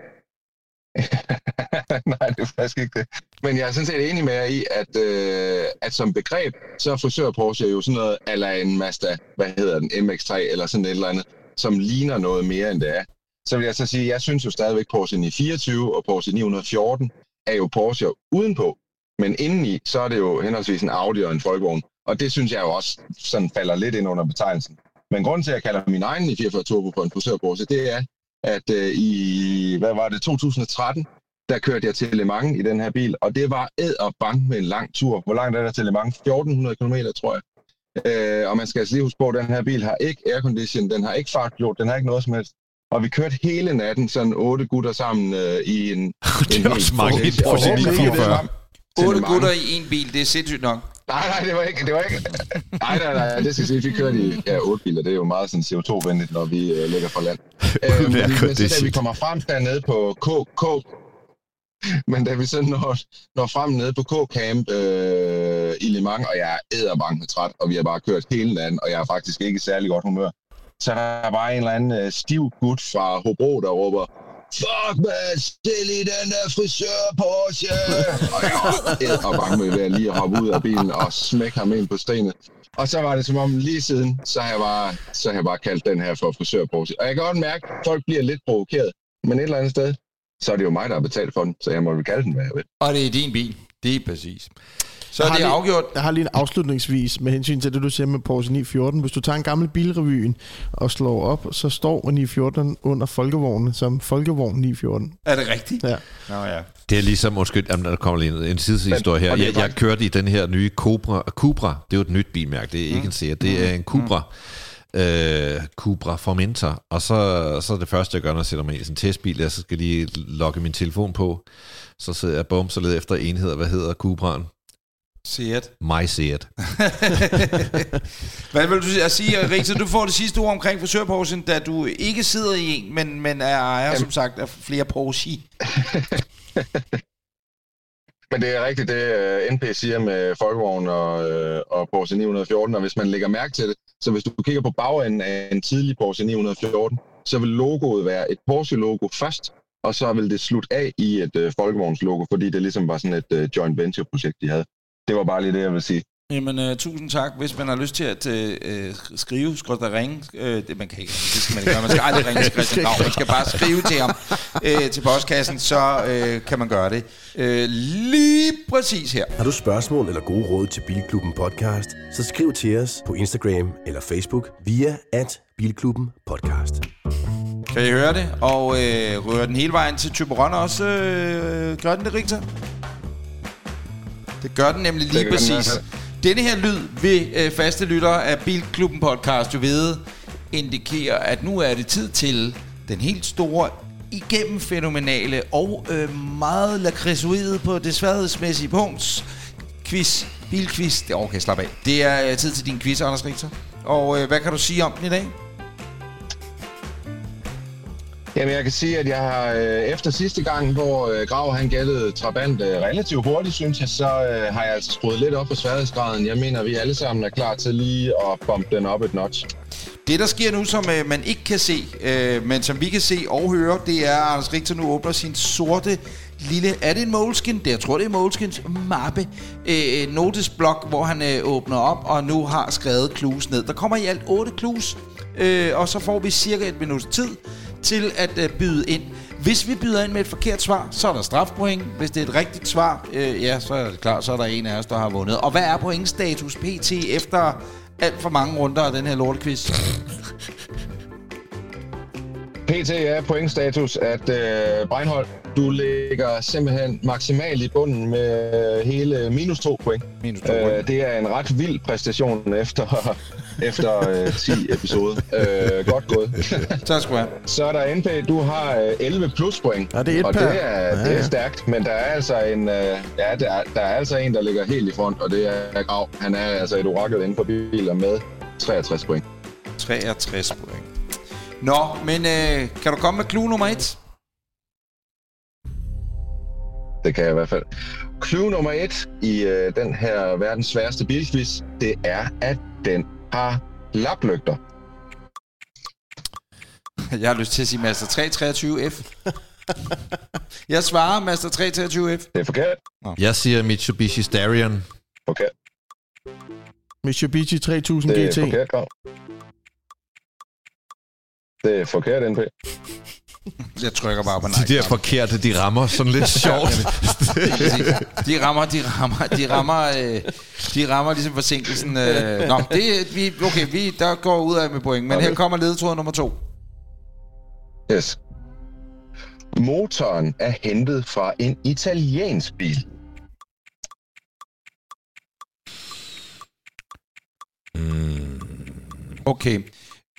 (laughs) Nej, det er faktisk ikke det. Men jeg er sådan set enig med jer i, at, øh, at som begreb, så er frisør Porsche jo sådan noget, eller en Mazda, hvad hedder den, MX-3, eller sådan et eller andet, som ligner noget mere, end det er. Så vil jeg så sige, jeg synes jo stadigvæk Porsche 924 og Porsche 914 er jo Porsche udenpå. Men indeni, så er det jo henholdsvis en Audi og en Folkevogn. Og det synes jeg jo også sådan falder lidt ind under betegnelsen. Men grunden til, at jeg kalder min egen 944 Turbo på en frisør Porsche, det er, at øh, i, hvad var det, 2013, der kørte jeg til Le Mans i den her bil, og det var ed og bank med en lang tur. Hvor langt er der til Le Mans? 1400 km, tror jeg. Øh, og man skal altså lige huske på, at den her bil har ikke aircondition, den har ikke fartpilot, den har ikke noget som helst. Og vi kørte hele natten, sådan otte gutter sammen øh, i en... (laughs) Det en er også mange Porsche 944. 8 gutter i en bil, det er sindssygt nok. Nej, nej, det var ikke, det var ikke. Nej, nej, nej, det skal sige, vi kørte i ja, otte biler. Det er jo meget sådan CO2-venligt, når vi øh, ligger for land. (laughs) Øh, men, men så da vi kommer frem dernede på K, K, (laughs) men da vi så når, når frem nede på K-camp øh, i Le Mans, og jeg er æderbankende træt, og vi har bare kørt hele natten, og jeg er faktisk ikke i særlig godt humør. så er der bare en eller anden øh, stiv gut fra Hobro, der råber, Fuck, man, stil i den der frisør Porsche! (laughs) og jeg var bange med at lige at hoppe ud af bilen og smække ham ind på stenet. Og så var det som om lige siden, så har jeg bare, så har jeg bare kaldt den her for frisør Porsche. Og jeg kan godt mærke, at folk bliver lidt provokeret. Men et eller andet sted, så er det jo mig, der har betalt for den, så jeg må vel kalde den, hvad jeg vil. Og det er din bil. Det er præcis. Så er har det lige- afgjort. Jeg har lige en afslutningsvis med hensyn til det, du siger med Porsche 914. Hvis du tager en gammel bilrevyen og slår op, så står 914 under folkevognen som folkevogn 914. Er det rigtigt? Ja. Nå ja. Det er ligesom, undskyld, jamen, der kommer lige en, en sidehistorie her. er Jeg, jeg kørte i den her nye Cobra. Cobra, det er jo et nyt bilmærke, det er ikke en Seat, det er en Cobra. Øh, Cobra Formentor. Og så, så er det første, jeg gør, når jeg sætter mig i sådan en testbil, jeg så skal lige logge min telefon på. Så sidder jeg bum, så leder efter enheder. Hvad hedder Cubraen? Seat. My Seat. (laughs) Hvad vil du sige, Rita? Du får det sidste ord omkring frisør Porsche, da du ikke sidder i en, men, men er ejer, som sagt, af flere Porsche. (laughs) Men det er rigtigt, det øh, NP siger med Folkevogn og, øh, og Porsche 914, og hvis man lægger mærke til det, så hvis du kigger på bagenden af en tidlig Porsche 914, så vil logoet være et Porsche-logo først, og så vil det slutte af i et øh, Folkevogns-logo, fordi det ligesom var sådan et øh, joint venture-projekt, de havde. Det var bare lige det, jeg vil sige. Jamen, uh, tusind tak. Hvis man har lyst til at uh, skrive, skal der ringe. Uh, det, man kan ikke, det skal man ikke gøre. Man skal aldrig ringe til (laughs) Christian Grav. Man skal bare skrive til ham uh, til postkassen, så uh, kan man gøre det. Uh, lige præcis her. Har du spørgsmål eller gode råd til Bilklubben Podcast, så skriv til os på Instagram eller Facebook via at Bilklubben Podcast. Kan I høre det? Og uh, rører den hele vejen til Typeron også? Uh, gør den det, Richter? Det gør den nemlig lige gør den denne her lyd vil øh, faste lyttere af Bilklubben podcast jo vide, indikerer, at nu er det tid til den helt store, igennem fænomenale og øh, meget lakridsoide på det sværhedsmæssige punkt. Quiz. Bilquiz. Det okay, slap af. Det er øh, tid til din quiz, Anders Richter. Og øh, hvad kan du sige om den i dag? Jamen, jeg kan sige, at jeg har øh, efter sidste gang, hvor øh, Grav han gættede Trabant øh, relativt hurtigt, synes jeg, så øh, har jeg altså skruet lidt op på sværhedsgraden. Jeg mener, vi alle sammen er klar til lige at bombe den op et notch. Det, der sker nu, som øh, man ikke kan se, øh, men som vi kan se og høre, det er, at Anders Richter nu åbner sin sorte lille... Er det en Moleskin? Det, jeg tror, det er Moleskins mappe. Øh, øh, notesblok, hvor han øh, åbner op og nu har skrevet clues ned. Der kommer i alt otte clues, øh, og så får vi cirka et minut tid til at øh, byde ind. Hvis vi byder ind med et forkert svar, så er der strafpoint. Hvis det er et rigtigt svar, øh, ja, så er det klart, så er der en af os, der har vundet. Og hvad er pointstatus pt. efter alt for mange runder af den her lortequiz? PT er pointstatus, at øh, Breinholt, du ligger simpelthen maksimalt i bunden med hele minus to point. Minus to point. Øh, det er en ret vild præstation efter, efter øh, 10 episoder. Øh, godt gået. Tak skal du have. Så er der NP, du har øh, 11 plus point. Ja, det er et og per. det er, Ja, det er stærkt, men der er altså en, øh, ja, der er, der er altså en, der ligger helt i front, og det er Grav. Han er altså et orakel inden for biler med 63 point. 63 point. Nå, men øh, kan du komme med clue nummer et? Det kan jeg i hvert fald. Clue nummer et i øh, den her verdens sværeste bilquiz, det er, at den har laplygter. (laughs) Jeg har lyst til at sige Master 323F. (laughs) Jeg svarer Master 323F. Det er forkert. Jeg siger Mitsubishi Starion. Forkert. Mitsubishi 3000 Det er GT. forkert, Grav. Det er forkert, NP. (laughs) (laughs) Jeg trykker bare på nej. De der forkerte, de rammer sådan lidt (laughs) sjovt. (laughs) De rammer, de rammer, de rammer, øh, de rammer ligesom forsinkelsen. Øh. Nå, det, vi, okay, vi, der går ud af med point, men Okay. her kommer ledetråd nummer to. Yes. Motoren er hentet fra en italiensk bil. Okay.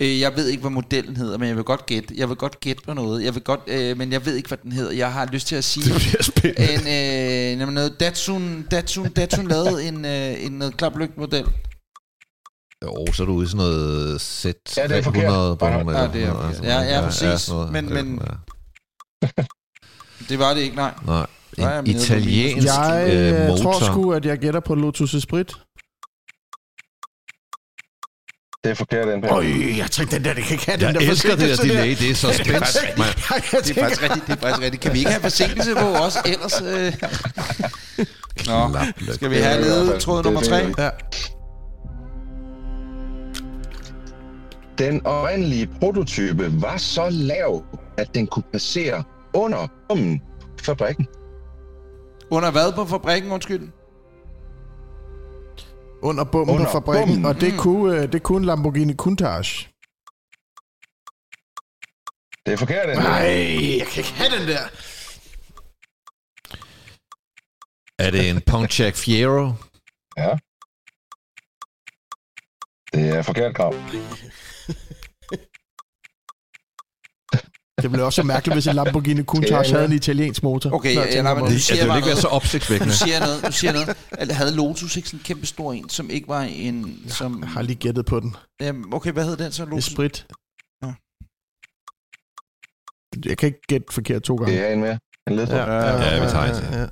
Øh, jeg ved ikke, hvad modellen hedder, men jeg vil godt gætte. Jeg vil godt gætte på noget. Jeg vil godt, øh, men jeg ved ikke, hvad den hedder. Jeg har lyst til at sige... (laughs) Det bliver spændende. en, øh, noget Datsun, Datsun, Datsun lavede en, øh, en noget klaplygt model. Jo, så er du ude i sådan noget sæt Ja, det er forkert. 300 på Nej, nogle nej, af- det er forkert. sådan Ja, noget. ja, præcis. sådan noget. Men- Det- men- ja. Det var det ikke, nej. Nej, jeg en italiensk Jeg øh, øh, motor. tror sgu, at jeg gætter på Lotus Esprit. Det er forkert, den Øj, jeg tænkte, den der, det kan ikke have den Jeg der elsker det der delay, det er så (laughs) spændt. Jeg Det er faktisk rigtigt, det er faktisk rigtigt. Kan vi ikke have forsinkelse på også ellers? Øh? Nå, skal vi have ledetråd nummer tre? ja. Den oprindelige prototype var så lav, at den kunne passere under bommen fabrikken. Under hvad på fabrikken, undskyld? Under bomben Under på fabrikken, bomben. og det kunne, øh, det kunne Lamborghini Countach. Det er forkert, den Nej, jeg kan ikke have den der. Er det en Pontiac Fiero? Ja. Det er forkert krav. (laughs) Det ville også være mærkeligt, hvis en Lamborghini Countach Ja, ja. havde en italiensk motor. Okay, jeg ja, tænker nej, men du Ja, siger det vil bare ikke være så noget. opsigtsvækkende. Du siger noget, du siger noget. Eller Havde Lotus ikke sådan en kæmpe stor en, som ikke var en... Som, Jeg har lige gættet på den. Jamen, okay, hvad hed den så, Lotus? Esprit. Ja. Jeg kan ikke gætte forkert to gange. Det er en mere. En ledtråd. Ja. Ja, vi tager til. ja.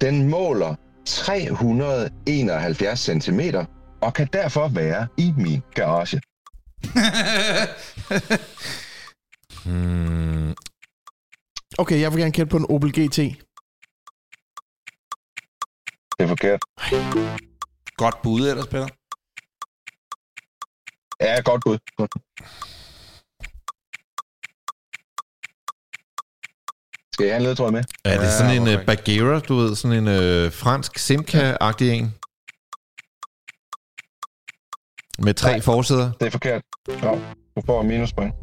Den måler 371 cm og kan derfor være i min garage. (laughs) Hmm, Okay, jeg vil gerne gætte på en Opel GT. Det er forkert. Godt bud ellers, Peter. Ja, godt bud. Skal jeg have en ledtråd med? er det Ja, sådan en hvorfor uh, Bagheera, du ved, sådan en uh, fransk Simca-agtig en? Med tre Nej. forsæder? Det er forkert. Ja, du får minuspoint.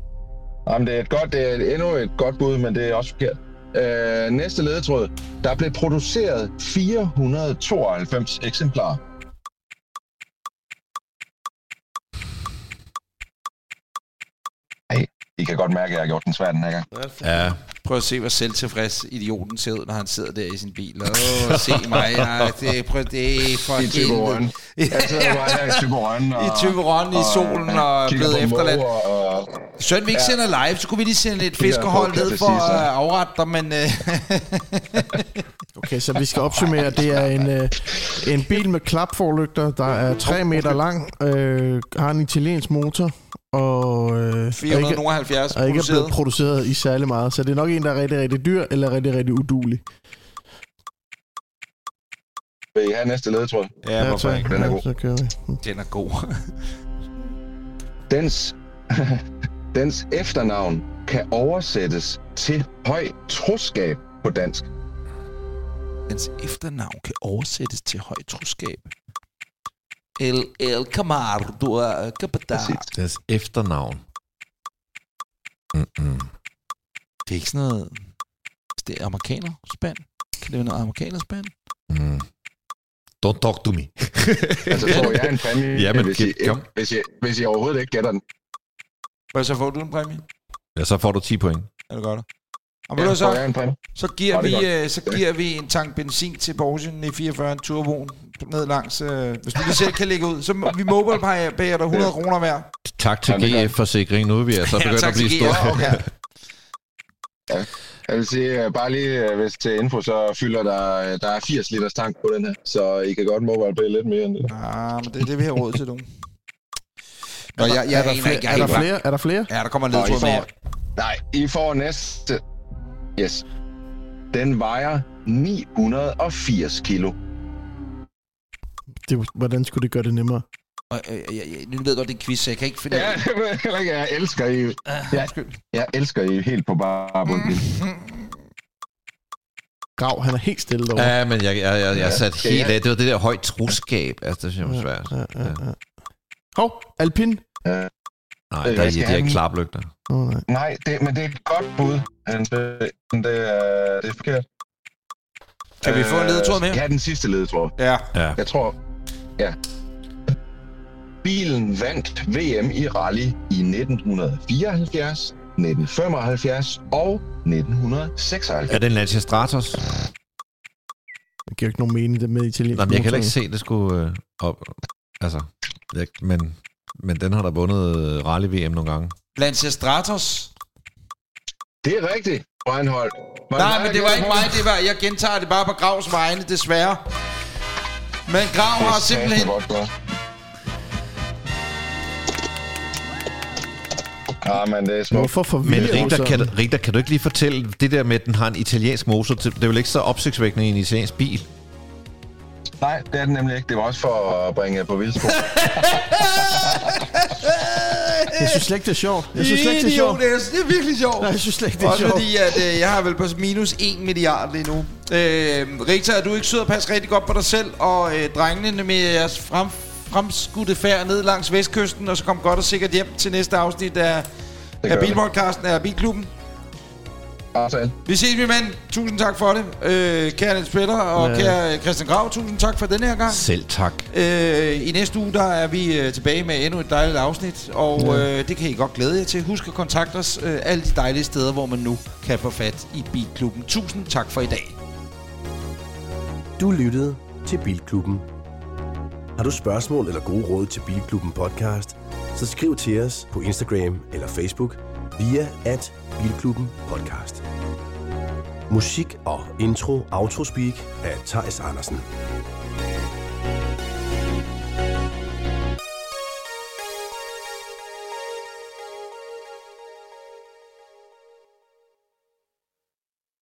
Jamen, det er et godt, det er endnu et godt bud, men det er også forkert. Øh, næste ledetråd. Der blev produceret 492 eksemplarer. I kan godt mærke, at jeg har gjort den svær den her gang. Ja. Prøv at se, hvor selvtilfreds idioten ser ud, når han sidder der i sin bil. Åh, se mig. Ja, det, prøv, det er for I Tyberon. Jeg sidder bare her i Tyberon. Og, I i solen og kigger blevet efterladt. Og, Søren, vi ikke Ja. sender live, så kunne vi lige sende et kan ned for at afrette dig, men... Øh, (laughs) Okay, så vi skal opsummere. Det er en, øh, en bil med klapforlygter, der er 3 meter lang, øh, har en italiensk motor, og, øh, er ikke, 470 er ikke blevet produceret. i særlig meget. Så det er nok en, der er rigtig, rigtig dyr, eller rigtig, rigtig udulig. vil I have næste ledetråd? Ja, hvorfor tak. ikke? Den er Ja, god. Så kører vi. Den er god. (laughs) Dens, (laughs) dens efternavn kan oversættes til høj troskab på dansk. Dens efternavn kan oversættes til højt troskab. El, el Camardo Capitán. Præcis. Deres efternavn. Mm-mm. Det er ikke sådan noget... Det er amerikaner spand. Kan det være noget amerikaner spand? Mm. Don't talk to me. (laughs) Altså, får jeg en præmie, Ja, men hvis, I, giv- kom. hvis, I, hvis I overhovedet ikke gætter den. Hvad så får du en præmie? Ja, så får du 10 point. Er det godt? Og Ja, du så, så giver, vi, er øh, så giver vi en tank benzin til Porsche 944 Turboen ned langs... Øh, hvis du lige selv kan lægge ud. Så vi mobile payer dig 100 kroner hver. Tak til Ja, det godt. GF-forsikring. Nu er vi altså (laughs) begyndt tak at blive store. GF, (laughs) okay. Jeg vil sige, øh, bare lige øh, hvis til info, så fylder der, der er 80 liters tank på den her, så I kan godt mobile pay lidt mere end det. Ah, men det er det, vi har råd til nu. Nå, jeg, jeg er, der flere, er, der flere? er der flere? Ja, der kommer en Og I ledtråd mere. nej, I får næste. Yes. Den vejer 980 kilo. Det, hvordan skulle det gøre det nemmere? Og, øh, jeg, jeg, nu ved jeg godt, det er en quiz, så jeg kan ikke finde... Ja, (laughs) det ved jeg. Jeg elsker I. Ja. Undskyld. Jeg elsker I helt på bare bund. Grav, han er helt stille derovre. Ja, men jeg, jeg, jeg, jeg sat Ja. helt af. Det var det der højt troskab. Altså, det synes jeg var svært. Ja, ja, ja. Hov, alpin. Nej, Øh, der er, jeg de har have ikke klaplygter. Oh, nej. Nej, det, men det er et godt bud. Det, det, er, det er forkert. Kan vi få en ledetråd mere? Ja, den sidste ledetråd. Ja. Ja. Jeg tror, ja. Bilen vandt VM i rally i 1974, 1975 og 1976. Er det en Lancia Stratos? Det giver ikke nogen mening, det med italiensk Nej, men jeg kan ikke se, at det skulle øh, op. Altså, jeg, men, men den har der vundet øh, rally-VM nogle gange. Lancia Stratos. Det er rigtigt, Reinhold. Var Nej, men det var ikke mig, det var... Jeg gentager det bare på Gravs vegne, desværre. Men Grav har simpelthen... Ja, ah, men det er smukt. Hvorfor forvirrer Men Richter kan, Rita, kan du ikke lige fortælle det der med, at den har en italiensk motor? Det er vel ikke så opsigtsvækkende i en italiensk bil? Nej, det er den nemlig ikke. Det var også for at bringe jer på vildspor. (laughs) Jeg synes slet ikke, det er sjovt. Jeg synes slet ikke, det er sjovt. det er, det er virkelig sjovt. Nej, jeg synes slet ikke, det er Også sjovt. fordi, at øh, jeg har vel på minus 1 milliard lige nu. Øh, Rita, er du ikke sød at passe rigtig godt på dig selv, og øh, drengene med jeres frem, fremskudte færd ned langs vestkysten, og så kom godt og sikkert hjem til næste afsnit af, af vi. Bilpodcasten, af Bilklubben. Aftale. Vi ses, min mand. Tusind tak for det. Øh, kære Niels Peter og Ja. kære Christian Grav, tusind tak for denne her gang. Selv tak. Øh, I næste uge, der er vi øh, tilbage med endnu et dejligt afsnit, og øh, det kan I godt glæde jer til. Husk at kontakte os øh, alle de dejlige steder, hvor man nu kan få fat i Bilklubben. Tusind tak for i dag. Du lyttede til Bilklubben. Har du spørgsmål eller gode råd til Bilklubben podcast, så skriv til os på Instagram eller Facebook via at Bilklubben podcast. Musik og intro Autospeak af Thijs Andersen.